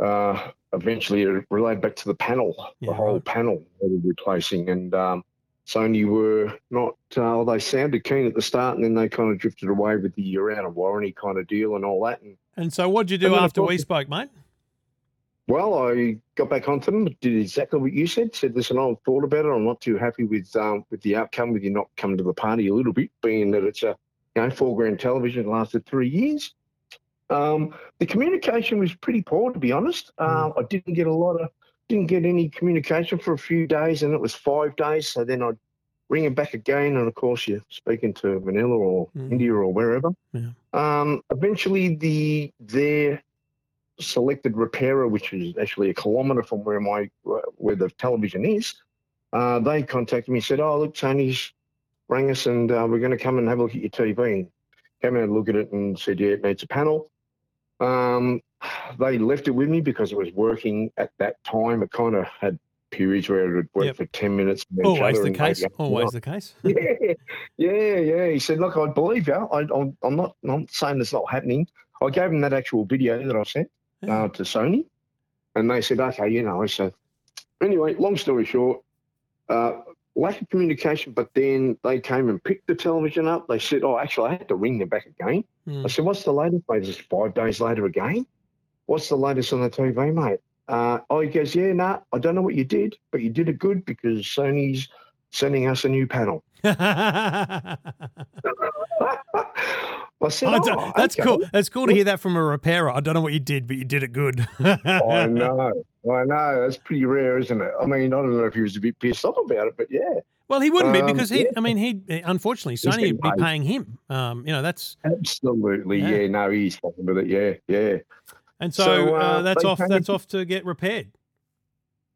[SPEAKER 8] Uh, eventually, it related back to the panel,
[SPEAKER 3] Yeah,
[SPEAKER 8] the whole
[SPEAKER 3] right.
[SPEAKER 8] panel they were replacing, and um, Sony were not. Uh, they sounded keen at the start, and then they kind of drifted away with the year out of warranty kind of deal and all that. And
[SPEAKER 3] And so, what'd you do
[SPEAKER 8] And then, of
[SPEAKER 3] after we spoke, mate?
[SPEAKER 8] Well, I got back onto them, did exactly what you said. Said, listen, I've thought about it. I'm not too happy with um, with the outcome, with you not coming to the party a little bit, being that it's a you know four grand television lasted three years. Um, the communication was pretty poor, to be honest. Um, I didn't get a lot of, didn't get any communication for a few days, and it was five days. So then I'd ring him back again, and of course you're speaking to Manila or
[SPEAKER 3] Mm.
[SPEAKER 8] India or wherever.
[SPEAKER 3] Yeah.
[SPEAKER 8] Um, eventually, the their selected repairer, which is actually a kilometre from where my where the television is, uh, they contacted me and said, "Oh, look, Tony's rang us, and uh, we're going to come and have a look at your TV." And came and had a look at it and said, "Yeah, it needs a panel." Um, they left it with me because it was working at that time. It kind of had periods where it would work
[SPEAKER 3] Yep.
[SPEAKER 8] for ten minutes.
[SPEAKER 3] Always the case. Always the case.
[SPEAKER 8] yeah, yeah, yeah. He said, "Look, I believe you. I, I'm, I'm not. I'm not saying it's not happening." I gave him that actual video that I sent
[SPEAKER 3] Yeah.
[SPEAKER 8] uh, to Sony, and they said, "Okay, you know." So, anyway, long story short, uh, lack of communication. But then they came and picked the television up. They said, "Oh, actually, I had to ring them back again."
[SPEAKER 3] Hmm.
[SPEAKER 8] I said, "What's the latest, mate? Is five days later again? What's the latest on the TV, mate?" Uh, oh, he goes, "Yeah, nah, I don't know what you did, but you did it good because Sony's sending us a new panel." I said,
[SPEAKER 3] I
[SPEAKER 8] "Oh,
[SPEAKER 3] that's
[SPEAKER 8] okay."
[SPEAKER 3] cool. That's cool to hear that from a repairer. I don't know what you did, but you did it good.
[SPEAKER 8] I know, I know. That's pretty rare, isn't it? I mean, I don't know if he was a bit pissed off about it, but yeah,
[SPEAKER 3] Well, he wouldn't be
[SPEAKER 8] Um,
[SPEAKER 3] because he.
[SPEAKER 8] yeah.
[SPEAKER 3] I mean, he unfortunately Sony would be paying him. Um, you know that's
[SPEAKER 8] absolutely,
[SPEAKER 3] Yeah.
[SPEAKER 8] yeah. no, he's fucking with it, yeah, yeah.
[SPEAKER 3] And so,
[SPEAKER 8] So,
[SPEAKER 3] uh,
[SPEAKER 8] uh,
[SPEAKER 3] that's off. That's
[SPEAKER 8] in-
[SPEAKER 3] off to get repaired.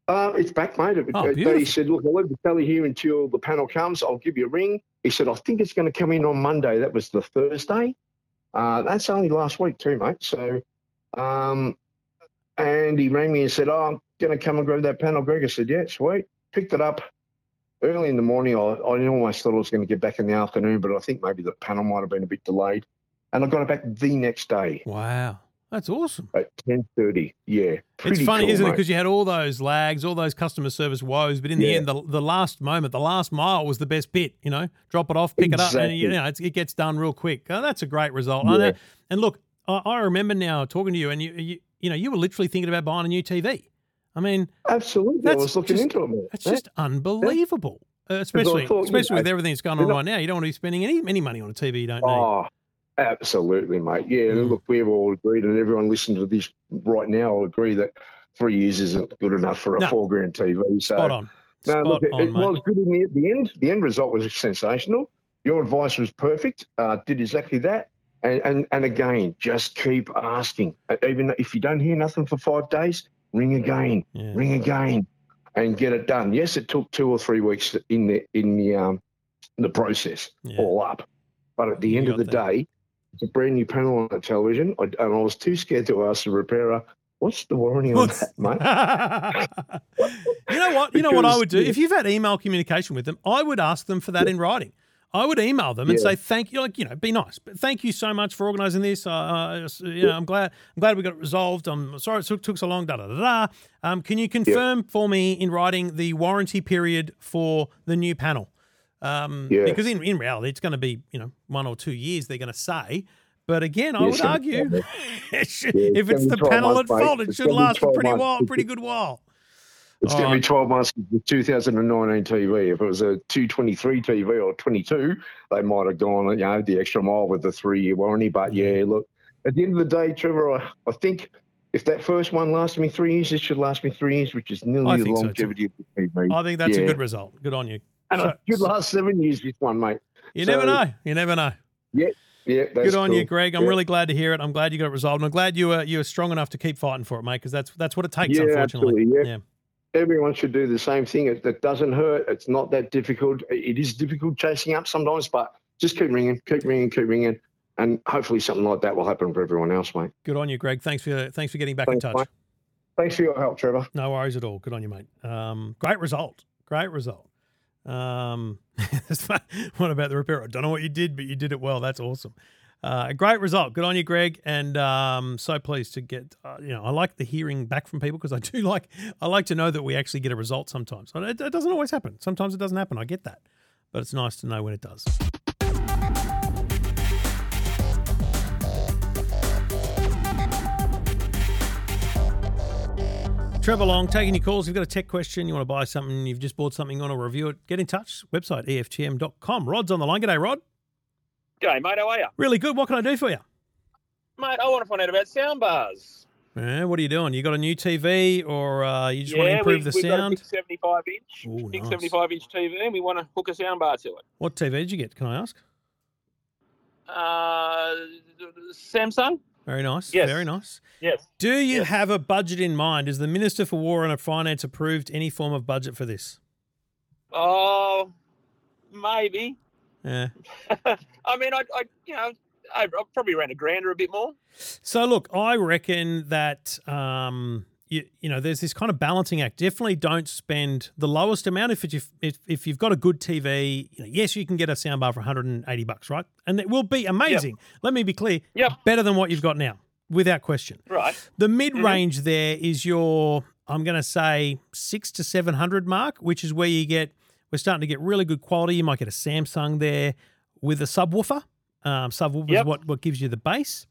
[SPEAKER 8] Uh, it's back, mate. It-
[SPEAKER 3] Oh,
[SPEAKER 8] they
[SPEAKER 3] beautiful.
[SPEAKER 8] said, look, I'll leave the telly here until the panel comes. I'll give you a ring. He said, I think it's going to come in on Monday. That was the Thursday. Uh, that's only last week too, mate. So, um, and he rang me and said, "Oh, I'm going to come and grab that panel." Greg, I said, "Yeah, sweet." Picked it up early in the morning. I, I almost thought I was going to get back in the afternoon, but I think maybe the panel might have been a bit delayed, and I got it back the next day
[SPEAKER 3] Wow. That's awesome.
[SPEAKER 8] at ten thirty. Yeah,
[SPEAKER 3] It's funny,
[SPEAKER 8] cool,
[SPEAKER 3] isn't it? Because you had all those lags, all those customer service woes, but in the end, the, the last moment, the last mile was the best bit. You know, drop it off, pick it up, and you know it's, it gets done real quick. Oh, that's a great result. I
[SPEAKER 8] Yeah.
[SPEAKER 3] and look, I, I remember now talking to you, and you, you, you know, you were literally thinking about buying a new TV. I mean,
[SPEAKER 8] Absolutely, I was looking
[SPEAKER 3] just-
[SPEAKER 8] into it. Mate.
[SPEAKER 3] it's
[SPEAKER 8] Yeah.
[SPEAKER 3] just unbelievable. Uh, especially,
[SPEAKER 8] thought, you
[SPEAKER 3] especially
[SPEAKER 8] know,
[SPEAKER 3] with everything that's going on right now, you don't want to be spending any any money on a TV you don't need.
[SPEAKER 8] Absolutely, mate. Yeah,
[SPEAKER 3] Mm.
[SPEAKER 8] look, we've all agreed, and everyone listening to this right now will agree that three years isn't good enough for a
[SPEAKER 3] No.
[SPEAKER 8] four grand TV. So,
[SPEAKER 3] Spot on.
[SPEAKER 8] no,
[SPEAKER 3] Spot
[SPEAKER 8] look, it,
[SPEAKER 3] on,
[SPEAKER 8] it was good in the, the end. The end result was sensational. Your advice was perfect. Uh, did exactly that. And, and and again, just keep asking. Even if you don't hear nothing for five days, ring again,
[SPEAKER 3] Yeah.
[SPEAKER 8] ring again, and get it done. Yes, it took two or three weeks in the in the um the process
[SPEAKER 3] Yeah.
[SPEAKER 8] all up, but at the
[SPEAKER 3] You
[SPEAKER 8] end of the
[SPEAKER 3] that.
[SPEAKER 8] day, it's a brand new panel on the television, I, and I was too scared to ask the repairer, "What's the warranty on
[SPEAKER 3] What's-
[SPEAKER 8] that, mate?"
[SPEAKER 3] you know what? You know what I would do? If you've had email communication with them, I would ask them for that in writing. I would email them and
[SPEAKER 8] Yeah.
[SPEAKER 3] say thank you, like you know, be nice, but thank you so much for organising this. Uh, Uh, you know, I'm glad, I'm glad we got it resolved. I'm sorry it took, took so long. Da da da da. Um, can you confirm for me in writing the warranty period for the new panel? Um,
[SPEAKER 8] Yeah.
[SPEAKER 3] Because in, in reality, it's going to be you know one or two years. They're going to say. But again, I
[SPEAKER 8] Yeah,
[SPEAKER 3] would argue it should-
[SPEAKER 8] Yeah,
[SPEAKER 3] if it's the panel at
[SPEAKER 8] months,
[SPEAKER 3] fault, it should last a pretty
[SPEAKER 8] months.
[SPEAKER 3] while, pretty good while.
[SPEAKER 8] It's going
[SPEAKER 3] Oh.
[SPEAKER 8] to be 12 months of 2019 TV. If it was a 223 TV or 22, they might have gone, you know, the extra mile with the three year warranty. But yeah, look, at the end of the day, Trevor, I, I think if that first one lasted me three years, it should last me three years, which is nearly the
[SPEAKER 3] think so
[SPEAKER 8] longevity of the TV.
[SPEAKER 3] I think that's a good result. Good on you.
[SPEAKER 8] And
[SPEAKER 3] So-
[SPEAKER 8] it should last seven years, this one, mate.
[SPEAKER 3] You
[SPEAKER 8] So-
[SPEAKER 3] never know. You never know.
[SPEAKER 8] Yeah,
[SPEAKER 3] Good
[SPEAKER 8] that's
[SPEAKER 3] on you. Greg. I'm
[SPEAKER 8] Yeah.
[SPEAKER 3] really glad to hear it. I'm glad you got it resolved. And I'm glad you were you were strong enough to keep fighting for it, mate. Because that's that's what it takes.
[SPEAKER 8] Yeah,
[SPEAKER 3] unfortunately,
[SPEAKER 8] absolutely, yeah. Everyone should do the same thing. It, it doesn't hurt. It's not that difficult. It is difficult chasing up sometimes, but just keep ringing, keep ringing, keep ringing, and hopefully something like that will happen for everyone else, mate.
[SPEAKER 3] Good on you, Greg. Thanks for thanks for getting back
[SPEAKER 8] Thanks,
[SPEAKER 3] in touch.
[SPEAKER 8] mate. Thanks for your help, Trevor.
[SPEAKER 3] No worries at all. Good on you, mate. Um, great result. Great result. Um, what about the repair? I don't know what you did, but you did it well. That's awesome. Uh, great result. Good on you, Greg. And um, so pleased to get. Uh, you know, I like the hearing back from people because I do like. I like to know that we actually get a result sometimes. It, it doesn't always happen. Sometimes it doesn't happen. I get that, but it's nice to know when it does. Trevor Long, taking your calls. If you've got a tech question, you want to buy something, you've just bought something, you want to review it, get in touch. Website EFTM.com. Rod's on the line. G'day, Rod.
[SPEAKER 9] G'day, mate. How are you?
[SPEAKER 3] Really good. What can I do for you?
[SPEAKER 9] Mate, I want to find out about sound bars.
[SPEAKER 3] Yeah, what are you doing? You got a new TV or uh, you just want to
[SPEAKER 9] yeah,
[SPEAKER 3] improve
[SPEAKER 9] we,
[SPEAKER 3] the
[SPEAKER 9] we've got a
[SPEAKER 3] sound?
[SPEAKER 9] big 75 inch,
[SPEAKER 3] Ooh,
[SPEAKER 9] big
[SPEAKER 3] nice.
[SPEAKER 9] 75 inch TV, and we want to hook a sound bar to it.
[SPEAKER 3] What TV did you get? Can I ask?
[SPEAKER 9] Uh, Samsung?
[SPEAKER 3] Very nice.
[SPEAKER 9] Yes.
[SPEAKER 3] Very nice.
[SPEAKER 9] Yes.
[SPEAKER 3] Do you
[SPEAKER 9] Yes.
[SPEAKER 3] have a budget in mind? Has the Minister for War and Finance approved any form of budget for this?
[SPEAKER 9] Oh, maybe.
[SPEAKER 3] Yeah.
[SPEAKER 9] I mean, I, I you know, I, I probably ran a grand or a bit more.
[SPEAKER 3] So look, I reckon that um, you, you know there's this kind of balancing act. Definitely don't spend the lowest amount if it's, if if you've got a good TV. You know, yes, you can get a soundbar for 180 bucks, right? And it will be amazing. Let me be clear.
[SPEAKER 9] Yep.
[SPEAKER 3] Better than what you've got now, without question.
[SPEAKER 9] Right.
[SPEAKER 3] The mid range there is your I'm going to say six to seven hundred mark, which is where you get we're starting to get really good quality. You might get a Samsung there with a subwoofer. Um, subwoofer is what what gives you the bass.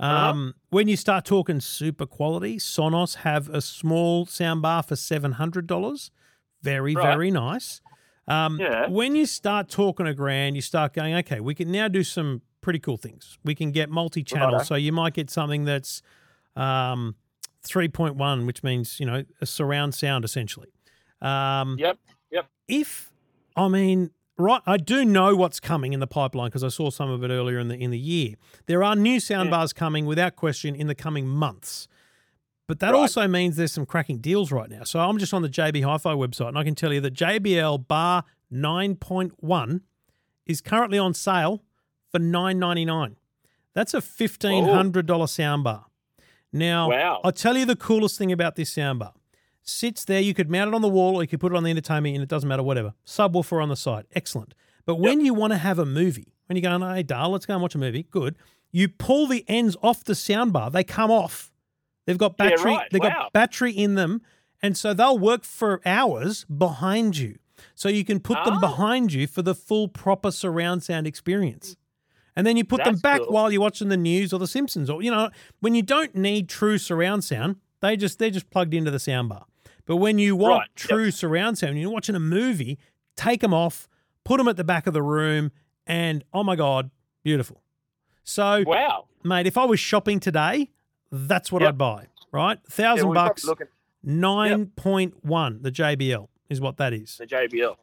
[SPEAKER 9] Uh-huh.
[SPEAKER 3] Um, When you start talking super quality, Sonos have a small soundbar for seven hundred dollars. Very
[SPEAKER 9] Right.
[SPEAKER 3] very nice. Um,
[SPEAKER 9] Yeah.
[SPEAKER 3] When you start talking a grand, you start going, okay, we can now do some pretty cool things. We can get multi-channel,
[SPEAKER 9] Righto.
[SPEAKER 3] so you might get something that's um, three point one, which means you know a surround sound essentially. Um,
[SPEAKER 9] Yep. Yep.
[SPEAKER 3] if I mean, right, I do know what's coming in the pipeline because I saw some of it earlier in the in the year. There are new soundbars coming without question in the coming months. But that
[SPEAKER 9] Right.
[SPEAKER 3] also means there's some cracking deals right now. So I'm just on the JB Hi-Fi website and I can tell you that JBL Bar 9.1 is currently on sale for nine ninety nine. That's a fifteen hundred dollar oh. soundbar. Now,
[SPEAKER 9] Wow.
[SPEAKER 3] I'll tell you the coolest thing about this soundbar. Sits there, you could mount it on the wall or you could put it on the entertainment unit, it doesn't matter, whatever. Subwoofer on the side, excellent. But when you want to have a movie, when you're going, hey, Dale, let's go and watch a movie, good. You pull the ends off the soundbar, they come off. They've got
[SPEAKER 9] Yeah,
[SPEAKER 3] battery,
[SPEAKER 9] right.
[SPEAKER 3] they've
[SPEAKER 9] Wow.
[SPEAKER 3] got battery in them, and so they'll work for hours behind you. So you can put them
[SPEAKER 9] Oh.
[SPEAKER 3] behind you for the full proper surround sound experience. And then you put them back
[SPEAKER 9] cool.
[SPEAKER 3] while you're watching the news or the Simpsons or you know, when you don't need true surround sound, they just they're just plugged into the soundbar. But when you want
[SPEAKER 9] Right, yep.
[SPEAKER 3] true surround sound, you're watching a movie, take them off, put them at the back of the room, and oh my god, beautiful. So,
[SPEAKER 9] Wow.
[SPEAKER 3] mate, if I was shopping today, that's what
[SPEAKER 9] Yep.
[SPEAKER 3] I'd buy. Right, thousand
[SPEAKER 9] probably
[SPEAKER 3] bucks, nine point one. The JBL is what that is.
[SPEAKER 9] the JBL.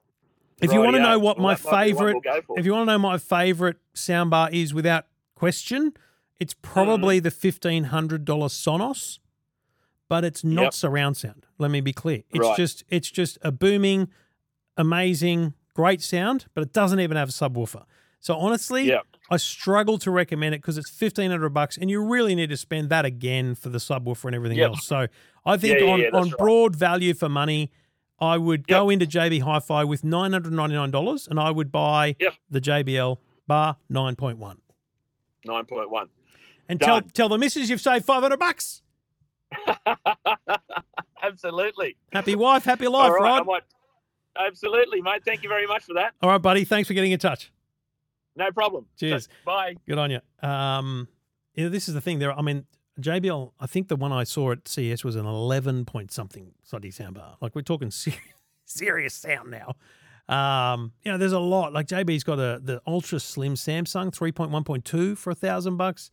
[SPEAKER 3] If you want to
[SPEAKER 9] Rightio.
[SPEAKER 3] know what
[SPEAKER 9] Well,
[SPEAKER 3] my
[SPEAKER 9] that might be one
[SPEAKER 3] favorite,
[SPEAKER 9] we'll
[SPEAKER 3] if you want to know my favorite soundbar is without question, it's probably
[SPEAKER 9] Mm-hmm.
[SPEAKER 3] the fifteen hundred dollar Sonos, but it's not
[SPEAKER 9] Yep.
[SPEAKER 3] surround sound. Let me be clear. It's
[SPEAKER 9] Right.
[SPEAKER 3] just it's just a booming, amazing, great sound, but it doesn't even have a subwoofer. So honestly,
[SPEAKER 9] Yep.
[SPEAKER 3] I struggle to recommend it because it's fifteen hundred bucks, and you really need to spend that again for the subwoofer and everything
[SPEAKER 9] Yep.
[SPEAKER 3] else. So I think
[SPEAKER 9] Yeah, yeah,
[SPEAKER 3] on
[SPEAKER 9] yeah,
[SPEAKER 3] on
[SPEAKER 9] right.
[SPEAKER 3] broad value for money, I would go into JB Hi-Fi with nine hundred ninety nine dollars, and I would buy the JBL bar nine point one.
[SPEAKER 9] Nine point one.
[SPEAKER 3] And tell tell the missus you've saved five hundred bucks.
[SPEAKER 9] Absolutely.
[SPEAKER 3] Happy wife, happy life,
[SPEAKER 9] right,
[SPEAKER 3] Rod.
[SPEAKER 9] Absolutely, mate. Thank you very much for that.
[SPEAKER 3] All right, buddy. Thanks for getting in touch.
[SPEAKER 9] No problem.
[SPEAKER 3] Cheers.
[SPEAKER 9] So, bye.
[SPEAKER 3] Good on you. Um, you know, this is the thing. There, I mean, JBL. I think the one I saw at CES was an eleven point something Soddy soundbar. Like we're talking ser- serious sound now. Um, you know, there's a lot. Like JB's got a the ultra slim Samsung three point one point two for a thousand bucks.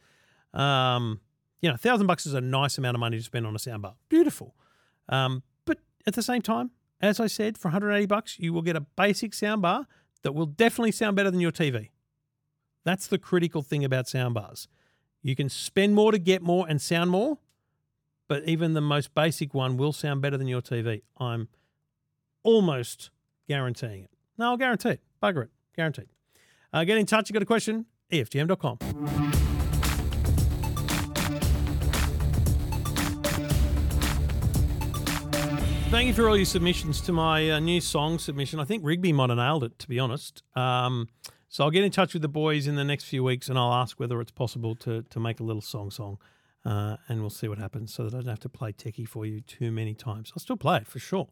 [SPEAKER 3] Um, you know, a thousand bucks is a nice amount of money to spend on a soundbar. Beautiful. Um, but at the same time, as I said, for 180 bucks, you will get a basic soundbar that will definitely sound better than your TV. That's the critical thing about soundbars. You can spend more to get more and sound more, but even the most basic one will sound better than your TV. I'm almost guaranteeing it. No, I'll guarantee it. Bugger it. Guaranteed. Uh, get in touch. You got a question? EFTM.com. Thank you for all your submissions to my uh, new song submission. I think Rigby might have nailed it, to be honest. Um, so I'll get in touch with the boys in the next few weeks, and I'll ask whether it's possible to to make a little song song, uh, and we'll see what happens, so that I don't have to play techie for you too many times. I'll still play it for sure,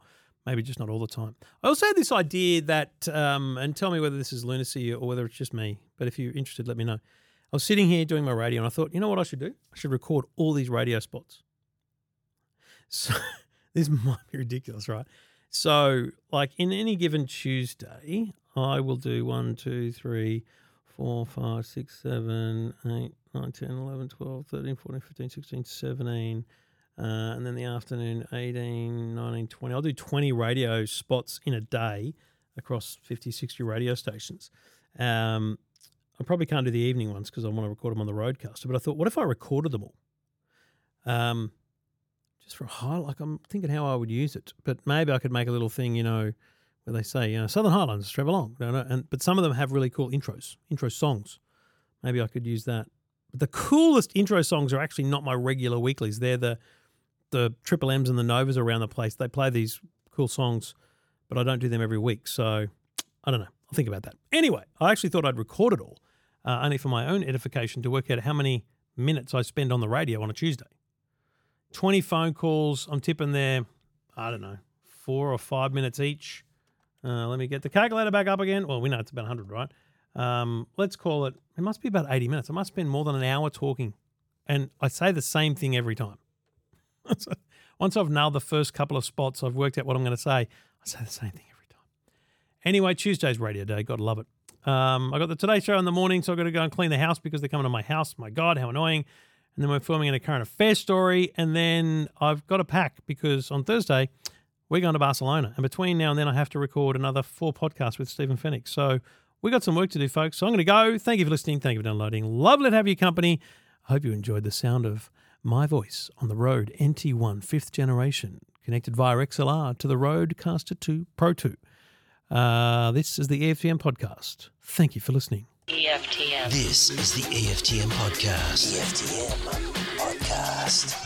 [SPEAKER 3] maybe just not all the time. I also had this idea that, um, and tell me whether this is lunacy or whether it's just me. But if you're interested, let me know. I was sitting here doing my radio, and I thought, you know what I should do? I should record all these radio spots. So this might be ridiculous, right? So, like in any given Tuesday, I will do 1, 2, 3, 4, 5, 6, 7, 8, 9, 10, 11, 12, 13, 14, 15, 16, 17. Uh, and then the afternoon, 18, 19, 20. I'll do 20 radio spots in a day across 50, 60 radio stations. Um, I probably can't do the evening ones because I want to record them on the Rodecaster. But I thought, what if I recorded them all? Um, just for a highlight. Like I'm thinking how I would use it, but maybe I could make a little thing, you know, where they say, you know, Southern Highlands, no, no, and but some of them have really cool intros, intro songs. Maybe I could use that. But the coolest intro songs are actually not my regular weeklies. They're the the Triple M's and the Novas around the place. They play these cool songs, but I don't do them every week. So I don't know. I'll think about that. Anyway, I actually thought I'd record it all, uh, only for my own edification to work out how many minutes I spend on the radio on a Tuesday. 20 phone calls. I'm tipping there, I don't know, four or five minutes each. Uh, let me get the calculator back up again. Well, we know it's about 100, right? Um, let's call it, it must be about 80 minutes. I must spend more than an hour talking. And I say the same thing every time. Once I've nailed the first couple of spots, I've worked out what I'm going to say. I say the same thing every time. Anyway, Tuesday's radio day. God love it. Um, I got the Today Show in the morning, so I've got to go and clean the house because they're coming to my house. My God, how annoying. And then we're filming in a current affairs story. And then I've got to pack because on Thursday, we're going to Barcelona. And between now and then, I have to record another four podcasts with Stephen Fenech. So we've got some work to do, folks. So I'm going to go. Thank you for listening. Thank you for downloading. Lovely to have your company. I hope you enjoyed the sound of my voice on the Rode NT1 fifth generation, connected via XLR to the Rodecaster 2 Pro 2. Uh, this is the EFTM podcast. Thank you for listening.
[SPEAKER 1] EFTM.
[SPEAKER 2] This is the EFTM podcast. EFTM podcast.